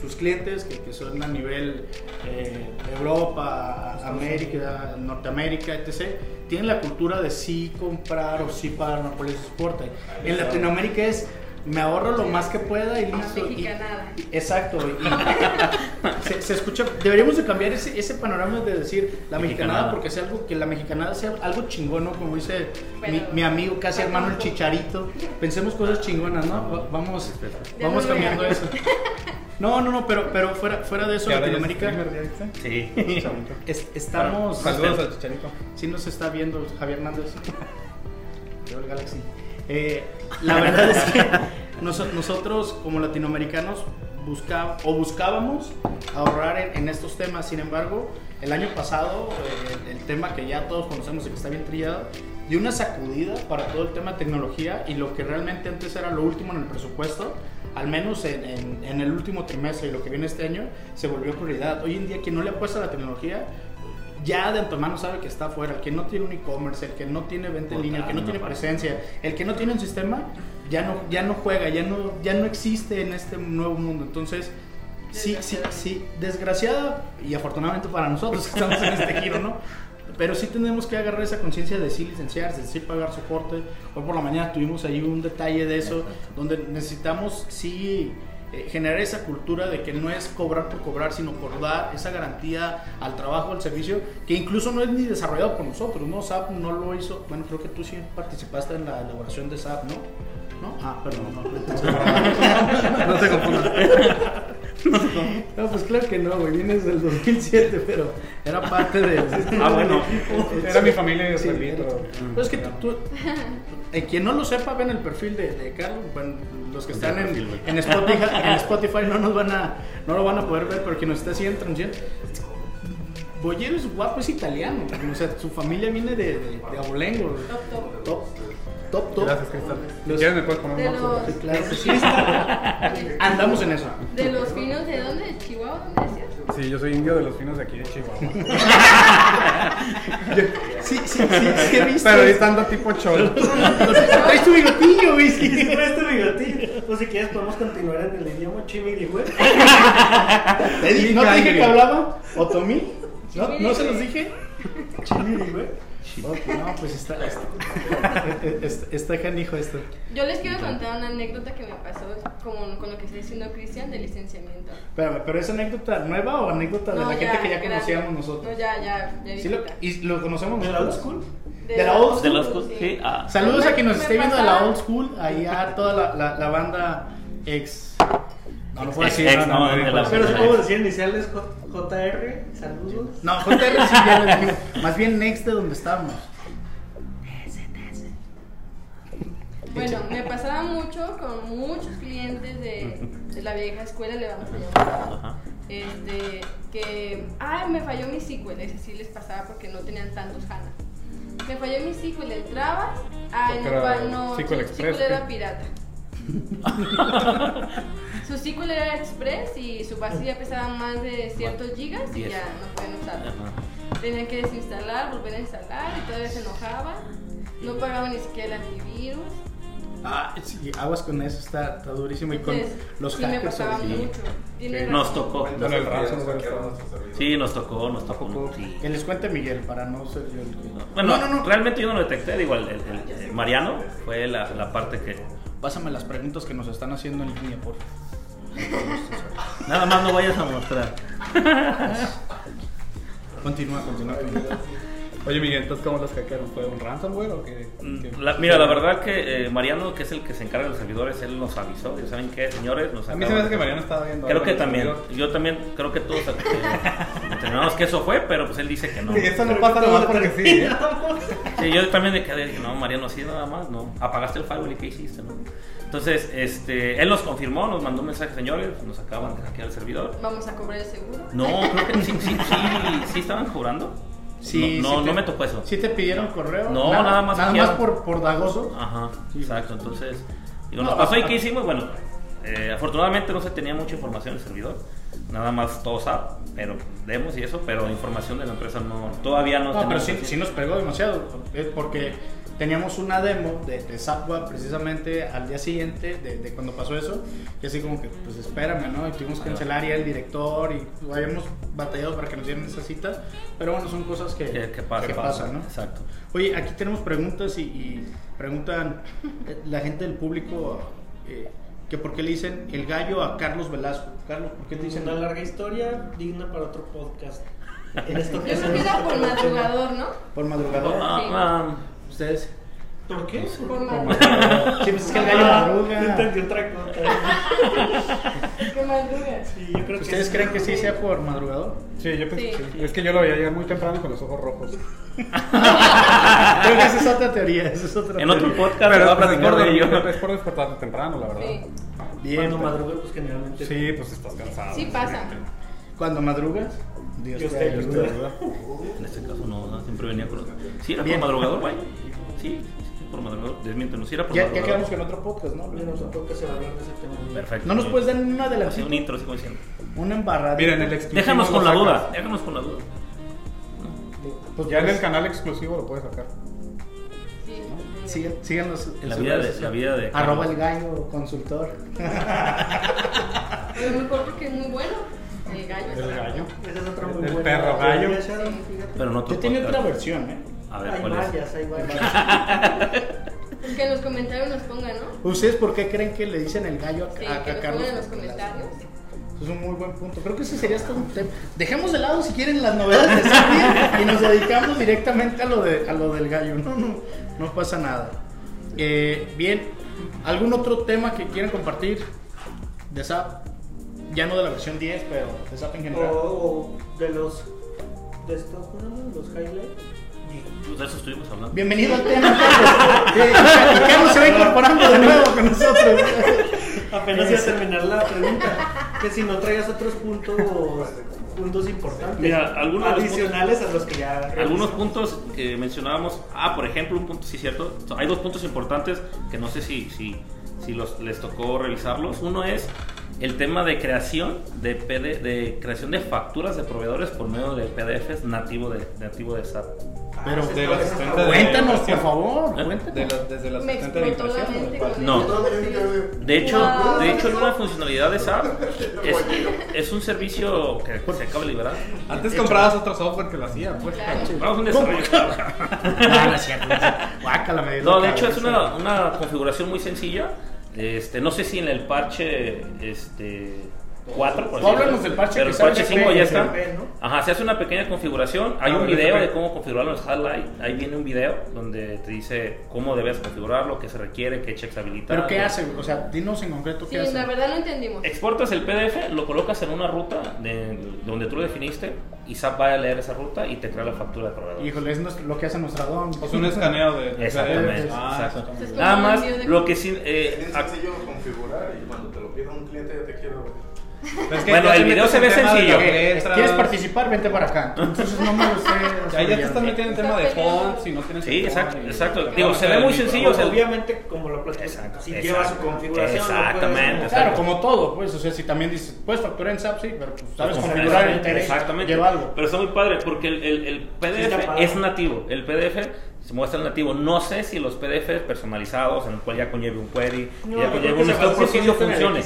sus clientes que, que son a nivel eh, Europa, América, Norteamérica, etc., tienen la cultura de sí comprar o sí pagar una póliza de soporte. En Latinoamérica es me ahorro lo más que pueda y listo. y- exacto. y- se, se escucha, deberíamos de cambiar ese, ese panorama de decir la mexicanada, Mexicanada. porque sea algo que la mexicanada sea algo chingón, ¿no? Como dice mi, Bueno. mi amigo, casi hermano el chicharito. Pensemos cosas chingonas, ¿no? Va- Vamos, vamos cambiando eso. No, no, no, pero, pero fuera, fuera de eso, es Latinoamérica. Sí. Es- estamos. Saludos al chicharito. Sí nos está viendo Javier Hernández. Yo el Galaxy. Eh, la verdad es que nos- nosotros como latinoamericanos busca, o buscábamos ahorrar en, en estos temas. Sin embargo, el año pasado, eh, el, el tema que ya todos conocemos y que está bien trillado, dio una sacudida para todo el tema de tecnología y lo que realmente antes era lo último en el presupuesto, al menos en, en- en el último trimestre y lo que viene este año, se volvió prioridad. Hoy en día quien no le apuesta a la tecnología, ya de antemano sabe que está afuera. El que no tiene un e-commerce, el que no tiene venta en línea, el que no tiene presencia, el que no tiene un sistema, ya no, ya no juega, ya no, ya no existe en este nuevo mundo. Entonces, sí, sí, sí, desgraciada y afortunadamente para nosotros que estamos en este giro, ¿no? Pero sí tenemos que agarrar esa conciencia de sí licenciarse, de sí pagar soporte. Hoy por la mañana tuvimos ahí un detalle de eso, donde necesitamos sí eh, generar esa cultura de que no es cobrar por cobrar, sino por dar esa garantía al trabajo, al servicio, que incluso no es ni desarrollado por nosotros, ¿no? SAP no lo hizo, bueno, creo que tú sí participaste en la elaboración de SAP, ¿no? ¿No? Ah, perdón, no. No te confundas. No, pues claro que no, güey, vienes del 2007, pero era parte de... Ah, bueno. Era mi familia Sí, israelí, era- pero- Pues es que tú, tú- eh, quien no lo sepa, ven el perfil de, de Carlos. Bueno, los que están en, en Spotify, en Spotify no nos van a, no lo van a poder ver, pero quien nos está haciendo transmisión. Bollero es guapo, es italiano. O sea, su familia viene de, de, de Abolengo. Top, top. Top, top, top. Gracias, Cristal. Los- quieres me puedes poner De un los- Sí, claro sí. Andamos en eso. De los finos, ¿de dónde? ¿De Chihuahua? ¿Dónde decías? Sí, yo soy indio de los finos de aquí de Chihuahua. Sí, sí, sí, sí. Pero estando tipo cholo. Traes tu bigotillo, güey. Sí. fue este bigotín, pues si quieres podemos continuar en el idioma chimiri, güey. Te di- ¿No te dije que hablaba? ¿Otomí? ¿No, ¿No se los dije? Chimiri, güey. Ok, no, pues está, está, está, canijo esto. Yo les quiero contar una anécdota que me pasó con, con lo que está diciendo Cristian de licenciamiento. Espérame, ¿pero es anécdota nueva o anécdota de No, la gente que ya grande. conocíamos nosotros? No, ya, ya, ya. ¿Sí lo. ¿Y lo conocemos ¿De la old school? ¿De la old ¿De school? los cos- sí? Ah. Saludos a quien nos esté viendo de la old school, ahí a toda la, la, la banda ex... No, no puedo decir, ex, no, no, no, no, Pero si puedo decir iniciales J- JR, saludos. No, JR sí ya digo. Más bien next de donde estábamos. Bueno, me pasaba mucho con muchos clientes de, de la vieja escuela, le vamos a llamar. Este, que, ay, me falló mi SQL, ese sí les pasaba porque no tenían tantos HANA. Me falló mi SQL, entrabas, ay, Porque no, no, SQL Express, SQL era ¿qué? pirata. su SQL era Express y su base ya pesaba más de ciertos gigas y Diez. ya no pueden usarlo. Tenían que desinstalar, volver a instalar y todavía se enojaban. No pagaban ni siquiera el antivirus. Ah, sí, aguas con eso, está, está durísimo. Y con Entonces, los sí me hackers ahorita. mucho. Tiene Nos tocó. Con el estaba- nuestros servidores. Sí, nos tocó, nos tocó. Sí. Que les cuente Miguel para no ser yo el que- Bueno, no, no, no. realmente yo no lo detecté, digo, el, el- el- el Mariano fue la, la parte que... Pásame las preguntas que nos están haciendo en línea, por favor. Nada más no vayas a mostrar. Continúa, continúa. continúa. Oye, Miguel, entonces, ¿cómo los hackearon? ¿Fue un ransomware o qué? qué- Mm, La- mira, la verdad que eh, Mariano, que es el que se encarga de los servidores, él nos avisó. ¿y ¿Saben qué, señores? Nos A mí se me hace que Mariano estaba viendo. Creo que también. servidor. Yo también creo que todos eh, entendimos que eso fue, pero pues él dice que no. Sí, eso no pasa nomás porque sí. ¿eh? Sí, yo también me quedé, dije, no, Mariano, sí, nada más, no. Apagaste el firewall y ¿qué hiciste, no? Entonces, este, él nos confirmó, nos mandó un mensaje, señores, nos acaban de hackear el servidor. Vamos a cobrar el seguro. No, creo que sí, sí, sí, sí estaban cobrando. Sí, no, no, te- no me tocó eso. ¿Sí te pidieron correo? No, nada más Nada más por, por dagoso. Ajá, Sí. exacto. Entonces, digo, No, nos pasó y qué hicimos. Bueno, eh, afortunadamente no se tenía mucha información en el servidor. Nada más todo SAP, pero demos y eso, pero información de la empresa no, todavía no. No, pero sí, sí nos pegó demasiado. Porque teníamos una demo de, de precisamente al día siguiente de, de cuando pasó eso. Y así como que, pues espérame, ¿no? Y tuvimos que cancelar ya el director y habíamos batallado para que nos dieran esa cita. Pero bueno, son cosas que, Que- que pasa. que pasan, ¿no? Exacto. Oye, aquí tenemos preguntas y, y preguntan eh, la gente del público eh, que por qué le dicen el gallo a Carlos Velasco. Carlos, ¿por qué te dicen una larga historia digna para otro podcast. En esta Yo creo ocasión que era por madrugador, ¿no? por madrugador? Ah, Sí. ah, ¿Ustedes? ¿Por qué? Por madrugador. Sí, pues es que el gallo madruga. Entendí otra cosa. ¿Qué madrugas? Sí, yo creo que ¿Ustedes sí. creen que sí sea por madrugador? Sí, yo pensé Sí. que sí. Es que yo lo veía llegar muy temprano y con los ojos rojos. Creo que esa es otra teoría. Esa es otra En otro podcast Pero va a es platicar de ello. es por despertarte temprano, la verdad. Sí. Bien, Cuando pero- madrugo, pues generalmente. Sí, pues estás cansado. Sí pasa. Cuando madrugas, Dios, te ayuda. En este caso no, no, siempre venía con... Sí, era Bien. madrugador, güey. Sí, por madrugador. Desmiéntenos, sí era por Ya, ya quedamos con otro podcast, ¿no? En otro podcast se va a hablar de ese tema. Perfecto. ¿No nos puedes dar una de las un intro, así como diciendo. Una embarrada. Miren, el exclusivo. Déjanos con la duda, déjanos con la duda. Pues, Ya en pues, el canal exclusivo lo puedes sacar. Sí. sigan- Síganos en La vida de- la vida de Arroba el gallo consultor. A lo mejor porque es muy bueno. El gallo. El gallo. Esa es otra muy El buena. perro gallo. Pero no Yo tenía otra versión, ¿eh? A ver, Hay ¿cuál es? varias, hay varias. Pues que en los comentarios nos pongan, ¿no? ¿Ustedes por qué creen que le dicen el gallo a, Sí, a- a que nos Carlos? en los comentarios. Es un muy buen punto. Creo que ese sería hasta un tema. Dejemos de lado si quieren las novedades de Sapien y nos dedicamos directamente a lo, de, a lo del gallo. No, no, no pasa nada. Eh, bien, ¿algún otro tema que quieran compartir de SAP? Ya no de la versión 10, pero de SAP en general. o de los. de estos, ¿cómo se llaman? Los highlights. Pues de eso estuvimos hablando. Bienvenido al tema, Carlos. Se va incorporando de nuevo con nosotros. Apenas iba a terminar la pregunta. Que si no traías otros puntos. puntos importantes. Mira, algunos adicionales a los que ya. Algunos puntos que mencionábamos, ah, por ejemplo, un punto, sí, cierto, hay dos puntos importantes que no sé si, si, si los, les tocó revisarlos. Uno es el tema de creación de, PD, de creación de facturas de proveedores por medio de PDFs nativo de, nativo de SAP. Pero De los asistentes de cuéntanos, por favor, ¿Eh? cuéntanos. De los- desde los Me asistentes de la impresión. No. De hecho, Wow. de hecho, en una funcionalidad de SAP es, es un servicio que se acaba de liberar. Antes comprabas otro software que lo hacía, pues. Claro. Vamos a un desarrollo. No, no es es la de hecho es una, una configuración muy sencilla. Este, no sé si en el parche este 4, por háblanos del parche pero que el parche de 5 ya está. ¿no? Ajá, se hace una pequeña configuración. Hay Ah, un video de cómo configurarlo en highlight. Ahí viene un video donde te dice cómo debes configurarlo, qué se requiere, qué checks habilitar. ¿Pero qué hace? O sea, dinos en concreto Sí, qué hace. la verdad no entendimos. Exportas el PDF, lo colocas en una ruta de, donde tú lo definiste y SAP va a leer esa ruta y te crea la factura de proveedor. Híjole, es lo que hace nuestra don. Es un escaneo de. de Exactamente. Ah. Es como Nada más, lo que sí... Es eh, ac- sencillo configurar y cuando te lo pida un cliente es que Bueno, el video se ve sencillo. ¿Quieres participar? Vente para acá. Entonces no me lo sé. Ya, ya te estás metiendo en tema de fonts y no tienes Sí, exacto, exacto. Digo, se ve muy sencillo, o sea, obviamente, como lo platicamos, Exacto, si exacto. lleva su configuración, Exactamente. Claro, como todo, pues, o sea, si también dices, puedes facturar en SAP, sí, pero pues, sabes configurar el interés, Exactamente. lleva algo. Pero está muy padre porque el, el- el PDF es nativo. El PDF se muestra el nativo. No sé si los PDFs personalizados, en el cual ya conlleve un query, No, ya conlleve un el funcione.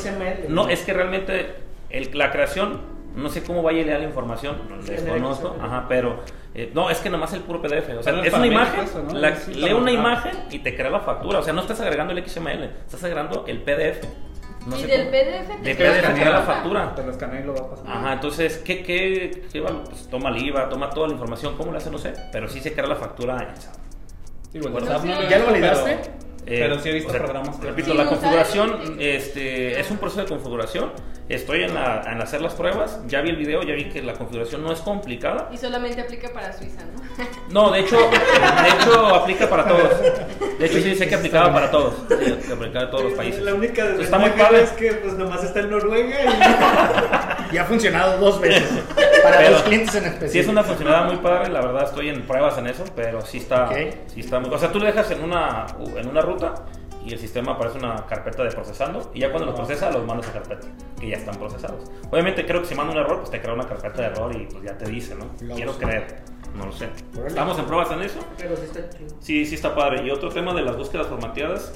No, es que realmente el- la creación, no sé cómo vaya a leer la información, Sí, desconozco, ajá, pero eh, no, es que nomás el puro PDF. O sea, Pero es una imagen, es eso, ¿no? la- Es lee una imagen y te crea la factura. O sea, no estás agregando el XML, estás agregando el PDF. No y sé del cómo. PDF te De PDF te la factura. Te lo escanea y lo va a pasar. Ajá, entonces, ¿qué, qué, qué pues, toma el IVA, toma toda la información, ¿cómo lo hace? No sé, pero sí se crea la factura en SAP. Sí, bueno, no sí. ¿Ya lo validaste? pero- Pero sí he visto programas que- Repito, Sí, la configuración sabes. este, es un proceso de configuración. Estoy en, la- en hacer las pruebas, ya vi el video, ya vi que la configuración no es complicada. Y solamente aplica para Suiza, ¿no? No, de hecho, de hecho aplica para todos. De hecho, sí dice que aplicaba para todos. Sí, que aplicaba a todos los países. La única Está muy padre. es que pues nomás está en Noruega Y ha funcionado dos veces. Para Pero los clientes en específico. Sí es una funcionalidad muy padre, la verdad estoy en pruebas en eso, pero sí está, Ok. sí está muy... O sea, tú le dejas en una, en una ruta y el sistema aparece una carpeta de procesando y ya cuando los procesa los mandas a carpeta, que ya están procesados. Obviamente creo que si manda un error, pues te crea una carpeta de error y pues ya te dice, ¿no? Quiero creer, no lo sé. Estamos en pruebas en eso. pero sí está chido. Sí, sí está padre. Y otro tema de las búsquedas formateadas,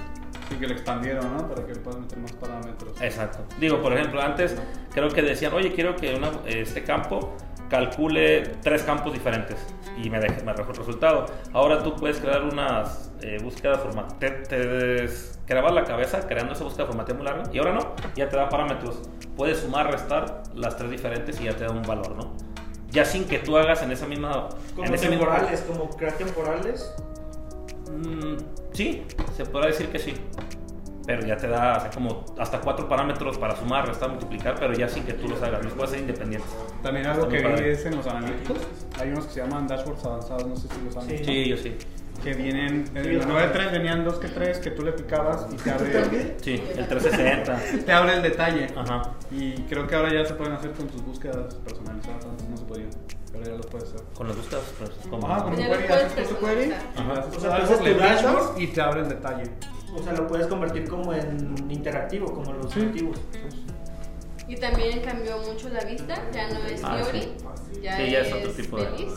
Sí, que lo expandieron, ¿no? Para que le puedas meter más parámetros. Exacto. Digo, por ejemplo, antes creo que decían, oye, quiero que una- este campo calcule tres campos diferentes y me, deje, me arroja el resultado. Ahora tú puedes crear unas eh, búsquedas formateadas. Te, te grabas la cabeza creando esa búsqueda formateada muy larga y ahora no, ya te da parámetros. Puedes sumar, restar las tres diferentes y ya te da un valor, ¿no? Ya sin que tú hagas en esa misma... Como en ese mismo- temporales, como crear temporales. Mm, sí, se podrá decir que sí. Pero ya te da o sea, como hasta cuatro parámetros para sumar, restar, multiplicar, pero ya sin que tú los hagas, los puedes hacer independientes. También algo que vi es en los analíticos. Hay unos que se llaman dashboards avanzados, no sé si los han Sí. visto. Sí, yo sí. Que vienen, en la 9.3 venían dos que tres que tú le picabas y te abre, Sí, el 360. te abre el detalle. Ajá. Y creo que ahora ya se pueden hacer con tus búsquedas personalizadas, antes no se podían. Pero ya los puedes hacer. Con las búsquedas, pues, como. Ajá, con lo query, haces tu query. Ajá. haces O sea, haces tu dashboard. y te abre el detalle. O sea, lo puedes convertir como en interactivo, como los Sí. nativos. Y también cambió mucho la vista, ya no es Ah, Fiori, sí. ya, Sí, ya es es otro tipo de-.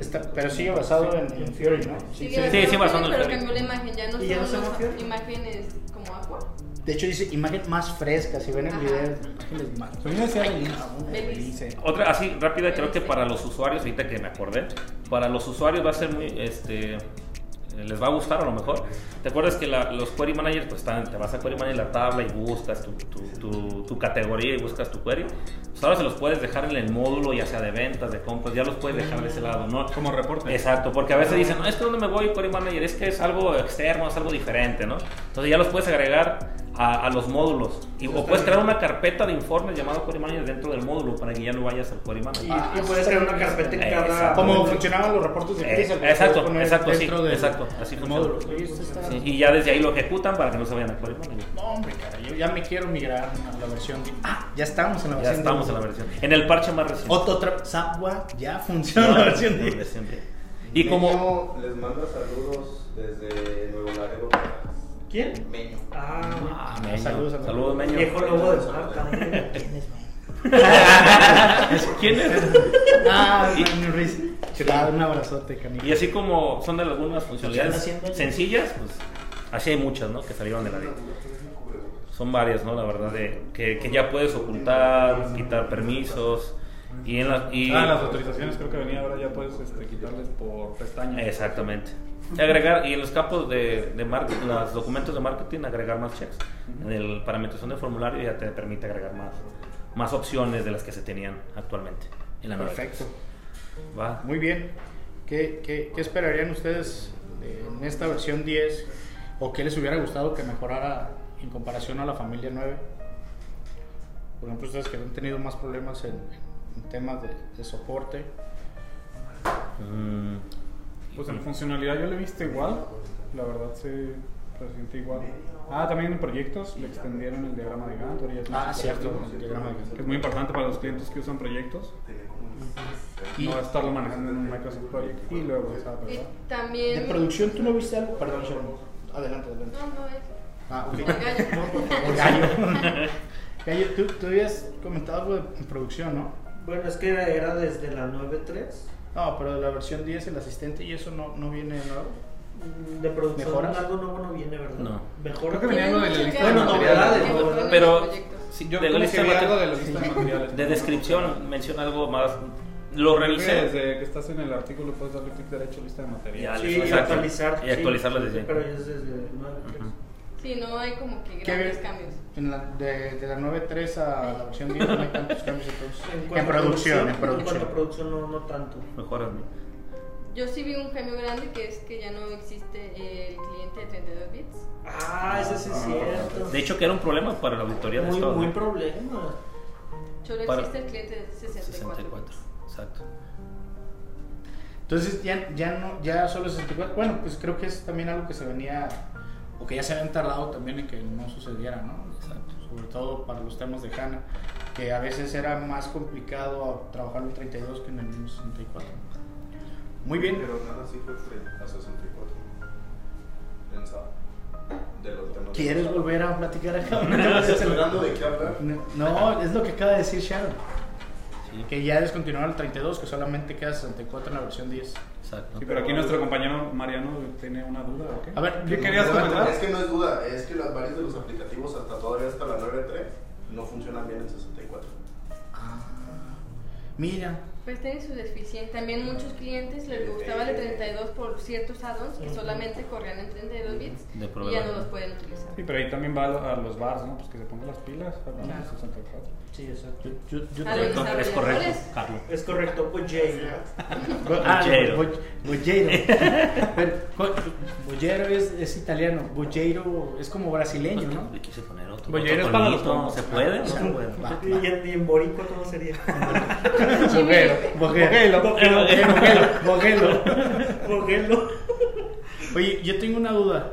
Está- pero sigue basado en, en Fury, ¿no? Sí, Sigue Sí, sí, basado basado en pero Fiori. cambió la imagen, ya no ¿Y ya no son Fiori? imágenes como agua. De hecho dice imagen más fresca, si ven el Ajá. video, Belice. Belice. Otra así rápida, creo que para los usuarios, ahorita que me acordé, para los usuarios va a ser muy, este, les va a gustar a lo mejor. ¿Te acuerdas que la- los query managers, pues están, te vas a query manager la tabla y buscas tu, tu, tu- tu categoría y buscas tu query? Pues ahora se los puedes dejar en el módulo, ya sea de ventas, de compras, ya los puedes dejar de ese lado, ¿no? Como reporte. Exacto, porque a veces dicen, no, es que donde me voy, Query Manager, es que es algo externo, es algo diferente, ¿no? Entonces ya los puedes agregar a, a los módulos. Y, o puedes crear una carpeta de informes llamado Query Manager dentro del módulo para que ya no vayas al Query Y, Manager. y puedes crear una carpeta en cada. Como funcionaban los reportes de Eh, que los exacto, exacto, sí, dentro del- exacto, así del funciona. módulo. Sí, y ya desde ahí lo ejecutan para que no se vayan a Query Manager. No, hombre, cara, yo ya me quiero migrar a la versión. de- Ah, ya estamos en la Ya versión. estamos en la versión. En el parche más reciente. Otra, otra, Zapwa ya funciona No, la versión la 10. versión 10. Y como... Les manda saludos desde Nuevo Laredo, Texas. ¿Quién? Meño. Ah, Ah, Meño. Saludos a- Saludos, Meño. viejo lobo de marca. ¿Quién es, man? ¿Quién es? Ah, Magnus Riz. Chulada, un abrazote, canijo. Y así como son de algunas funcionalidades sencillas, pues así hay muchas, ¿no? Que salieron de la ley. Son varias, ¿no? La verdad, de que, que ya puedes ocultar, quitar permisos. Y en la, y, Ah, las autorizaciones creo que venía ahora ya puedes este, quitarles por pestaña. Exactamente. Y agregar, y en los campos de, de marketing, los documentos de marketing, agregar más checks. En el parametrización del formulario ya te permite agregar más, más opciones de las que se tenían actualmente en la nueva. Perfecto. Va. Muy bien. ¿Qué, qué, qué esperarían ustedes en esta versión 10? ¿O qué les hubiera gustado que mejorara en comparación a la familia 9? Por ejemplo, ustedes que han tenido más problemas en, en temas de, de soporte. Mm, Pues en funcionalidad yo lo he visto igual, la verdad se siente igual. Ah, también en proyectos le extendieron el diagrama de Gantt. ahora ya Ah, cierto, el diagrama de Gantt. que Es muy importante para los clientes que usan proyectos. Y No estarlo manejando en un Microsoft Project y luego esa, Y también. de producción, ¿tú no viste algo? Perdón, Sharon. Adelante, adelante. No, no es. Ah, ok. El gallo. Gallo. Gallo, tú, tú habías comentado algo de en producción, ¿no? Bueno, es que era desde la 9.3. No, pero de la versión 10, el asistente y eso no, no viene nuevo. Mm, De producción ¿Mejoras? algo nuevo no viene, ¿verdad? No. Mejor Creo que venía algo de la lista de ver materiales, con lo que ¿no? ponen en Pero-. Sí, Yo de la lista de vi mate- algo de la lista de materiales. De descripción menciona algo más. Lo Creo que revisé. Desde que estás en el artículo puedes darle clic derecho lista de materiales. Ya, Sí, y Exacto. actualizar. Y actualizarlo sí, desde- Pero ya es desde 9.3. Ujú. Sí, no hay como que ¿Qué grandes cambios. En la, de, de la 9.3 a la versión 10 no hay tantos cambios entonces. En, En, producción, en En cuanto producción. a producción, no, no tanto. Mejoras. Yo sí vi un cambio grande que es que ya no existe el cliente de 32 bits. Ah, ese sí es cierto. De hecho, que era un problema para la auditoría de muy, Estado. muy ¿no? problema. Solo Para- existe el cliente de 64. 64. Exacto. Entonces ya, ya no, ya solo 64. Bueno, pues creo que es también algo que se venía, o que ya se habían tardado también en que no sucediera, ¿no? Exacto. Sobre todo para los temas de HANA, que a veces era más complicado trabajar en el 32 que en el mismo 64. Muy bien. Pero nada, sí fue a 64. Pensaba. De los temas. ¿Quieres volver a platicar acá? ¿Estás esperando de qué hablar? No, es lo que acaba de decir Sharon. Sí, Que ya descontinuaron el 32, que solamente queda 64 en la versión 10. exacto. Sí, pero aquí nuestro compañero Mariano tiene una duda, ¿o qué? A ver, ¿qué querías comentar? Es que no es duda, es que las varias de los aplicativos hasta todavía hasta la 9.3 no funcionan bien en 64. Ah, mira, Pues tiene su deficiencia. También muchos clientes les gustaba el de 32 por ciertos add-ons que solamente corrían en 32 bits De y ya no los pueden utilizar. Sí, pero ahí también va a lo- a los bars, ¿no? Pues que se pongan las pilas, hablando de 64. Sí, exacto. yo, yo, yo los Correcto, es correcto, Carlos. Es correcto, pues ah, Bollero. bo- Bollero. Bollero es, es italiano, Bollero es como brasileño, ¿no? Le quise poner otro. Bollero es para los. ¿Se puede? No se puede. ¿Y en, y en boricua cómo sería? Boguero, Boguero. Boguelo. Oye, yo tengo una duda.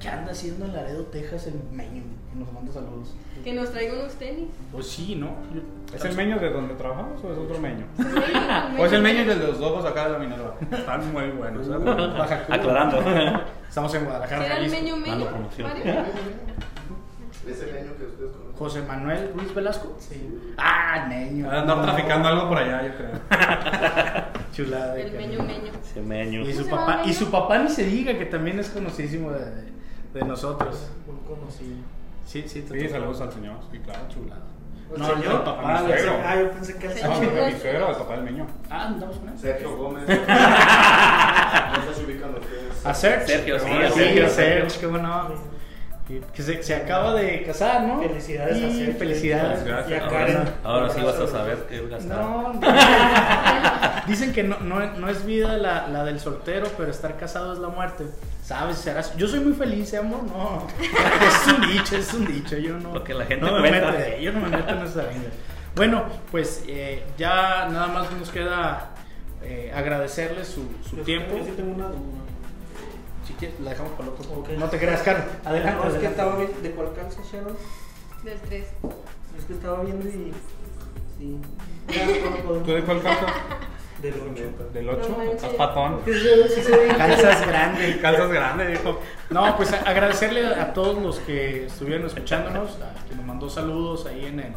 ¿Qué anda haciendo en Laredo, Texas el meño? Que nos manda saludos. Que nos traigan unos tenis. Pues sí, ¿no? ¿Es el meño de donde trabajamos o es otro meño? ¿O es el meño de los lobos acá de la Minerva? Están muy buenos, Cuba. Aclarando. Estamos en Guadalajara, ¿Era el meño meño? Ese año que ustedes conocen. José Manuel Ruiz Velasco. Sí. Ah, meño. Va a andar traficando algo por allá, yo creo. Chulada. El meño meño. Se meño. Y su ¿Cómo se llama, papá, y su papá ni se diga que también es conocidísimo de, de, de nosotros. Muy conocido. Sí, sí, te Sí, saludos al señor, sí, claro. Chulada. ¿El No, señor? no, el papá. A mi le- suegro. Ah, yo pensé que el Sí. No, señor. mi suegro, el papá del meño. Ah, andamos con él. Sergio Gómez. no sé si ubican ustedes. A Sergio. Sergio, sí, Sí, a sí, Sergio. a Sergio, cómo no. Que se, se acaba de casar, ¿no? Felicidades a Y Sergio. Felicidades. Y a Ahora, Karen. ahora sí vas a saber qué gastar. No, no. Dicen que no, no, no es vida la, la del soltero, pero estar casado es la muerte. ¿Sabes? Serás- Yo soy muy feliz, ¿eh, amor. No. Es un dicho, es un dicho. Yo no. Lo que la gente no me cuenta. meto, yo no me meto en esa vida. Bueno, pues eh, ya nada más nos queda eh, agradecerles su, su Yo- tiempo. Yo sí tengo una duda. Quieres, la dejamos para el otro. No te creas, Carlos. Adelante. No, es que estaba viendo. ¿De cuál calza, Sharon? Del 3. Es que estaba viendo y. Sí. ¿Tú de cuál calza? Del 8. ¿Del 8? No manches. Estás patón. Calzas grandes. Calzas grandes, dijo. No, pues agradecerle a todos los que estuvieron escuchándonos, a quien nos mandó saludos ahí en el,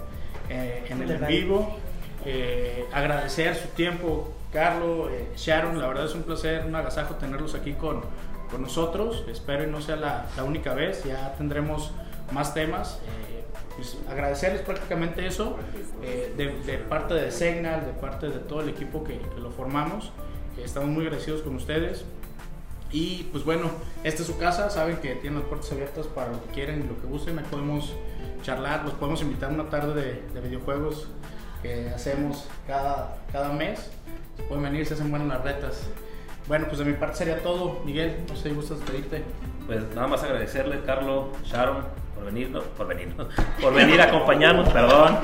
eh, en el en vivo. eh, agradecer su tiempo, Carlos, eh, Sharon, la verdad es un placer, un agasajo tenerlos aquí con, con nosotros. Espero y no sea la, única vez, ya tendremos más temas. Eh, pues, agradecerles prácticamente eso eh, de, parte de Signal, de parte de todo el equipo que, lo formamos. Estamos muy agradecidos con ustedes. Y pues bueno, esta es su casa, saben que tienen las puertas abiertas para lo que quieren y lo que gusten. Ahí podemos charlar, los podemos invitar una tarde de, de videojuegos que hacemos cada, cada mes. Pueden venir, se hacen buenas las retas. Bueno, pues de mi parte sería todo. Miguel, no sé si gustas pedirte. Pues nada más agradecerle, Carlos, Sharon, por venir, ¿no? por venir, ¿no? por venir a acompañarnos, perdón.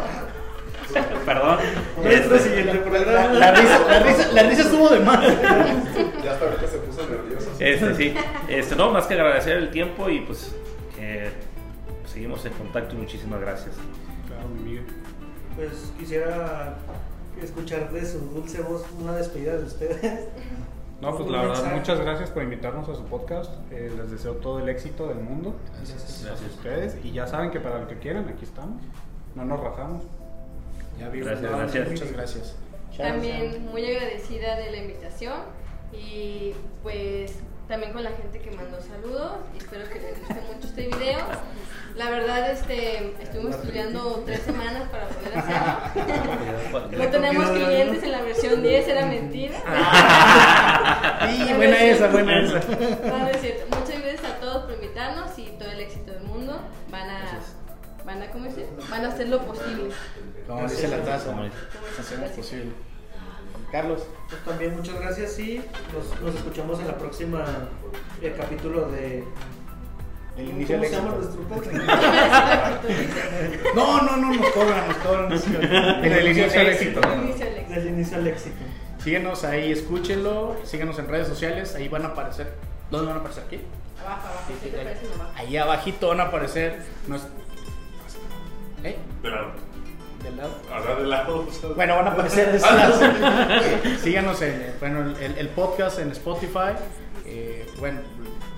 Perdón. Este, siguiente programa. La, risa, la, risa, la risa estuvo de más. Ya hasta ahorita se puso nervioso. Este, sí. Este, no, más que agradecer el tiempo y pues que seguimos en contacto y muchísimas gracias. Claro, mi Miguel. Pues quisiera escuchar de su dulce voz una despedida de ustedes. No, pues la verdad, muchas gracias por invitarnos a su podcast. Eh, les deseo todo el éxito del mundo Gracias. a ustedes. Y ya saben que para lo que quieran, aquí estamos. No nos rajamos. Ya vi, Gracias, no, gracias. Muchas gracias. También muy agradecida de la invitación y pues también con la gente que mandó saludos y espero que les guste mucho este video. La verdad este estuvimos estudiando tres semanas para poder hacerlo. No tenemos clientes en la versión 10, era mentira. Sí, buena esa, buena esa. No, es cierto. Muchas gracias a todos por invitarnos y todo el éxito del mundo. Van a, van a, ¿cómo dice? Van a hacer lo posible. Como dice la taza, hacemos posible. Carlos, Pues también muchas gracias y nos, nos escuchamos en la próxima eh, capítulo de el inicio ¿Cómo se llama éxito. nuestro podcast? No, no, no, nos cobran, nos cobran. En el inicio del éxito. Éxito. Del inicio al éxito. Síguenos ahí, escúchenlo, síguenos en redes sociales, ahí van a aparecer. ¿Dónde van a aparecer? Aquí. Abajo, abajo. ¿Qué te parece nomás? Ahí abajito van a aparecer. nues- ¿Eh? Pero, Del lado. ahora de lado. o sea, Bueno, van a aparecer de este lado. Síganos en bueno, el, el podcast en Spotify, eh, bueno,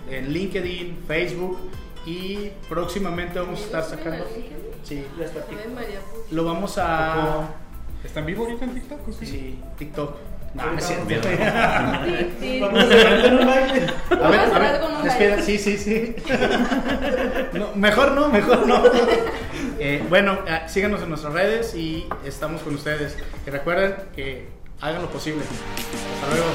en LinkedIn, Facebook y próximamente vamos a estar sacando. Sí, Ya está lo vamos a. ¿Está en vivo ahorita en TikTok? Sí, TikTok. No, no a- Sí, sí. Vamos a con un baile. A ver, a ver, con un espera, sí, sí, sí. No, mejor no, mejor no. Eh, bueno, eh, síganos en nuestras redes y estamos con ustedes. Y recuerden que hagan lo posible. Hasta luego.